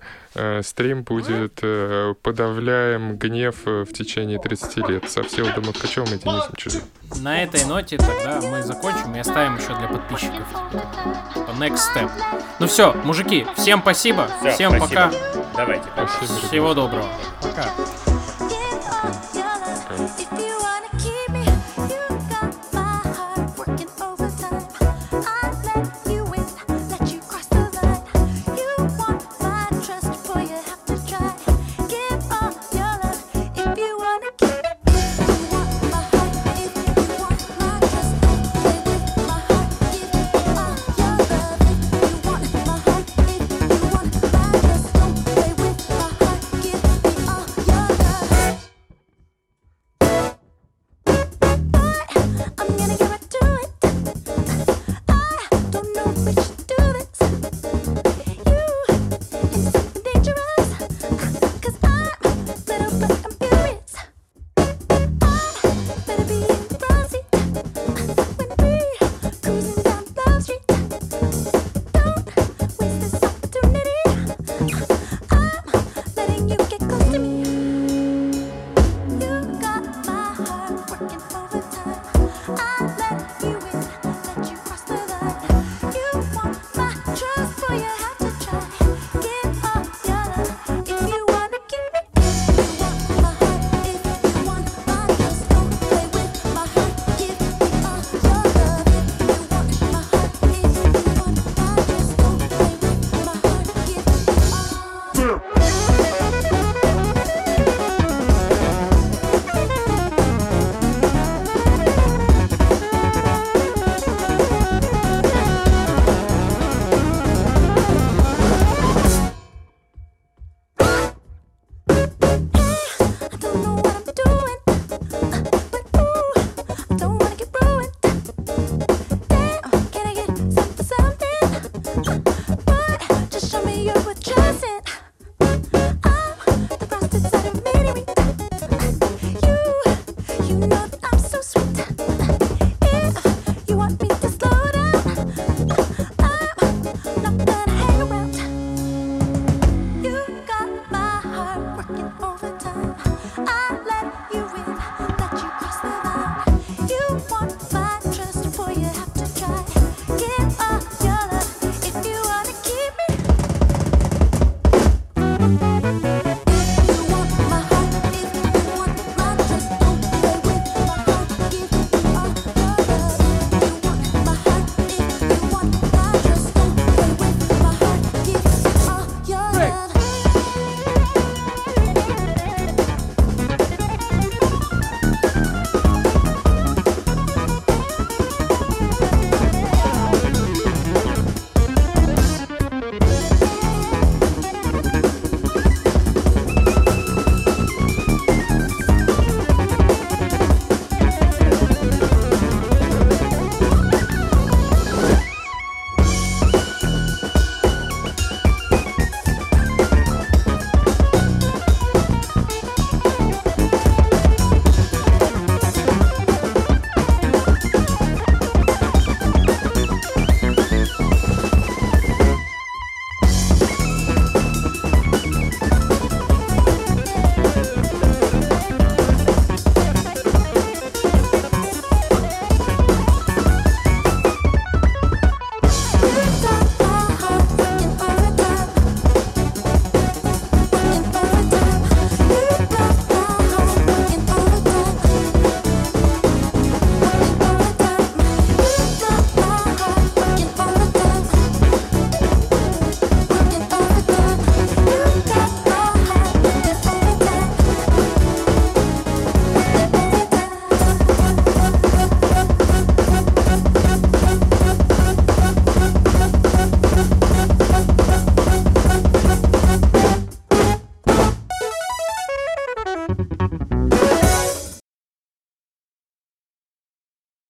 стрим будет э, «Подавляем гнев э, в течение 30 лет» со Всеволодом Махачевым и Денисом Чужим. На этой ноте тогда мы закончим и оставим еще для подписчиков. Типа, Next step. Ну все, мужики, всем спасибо, Всё, всем спасибо. пока, Давайте. пока. Спасибо, всего доброго. Пока.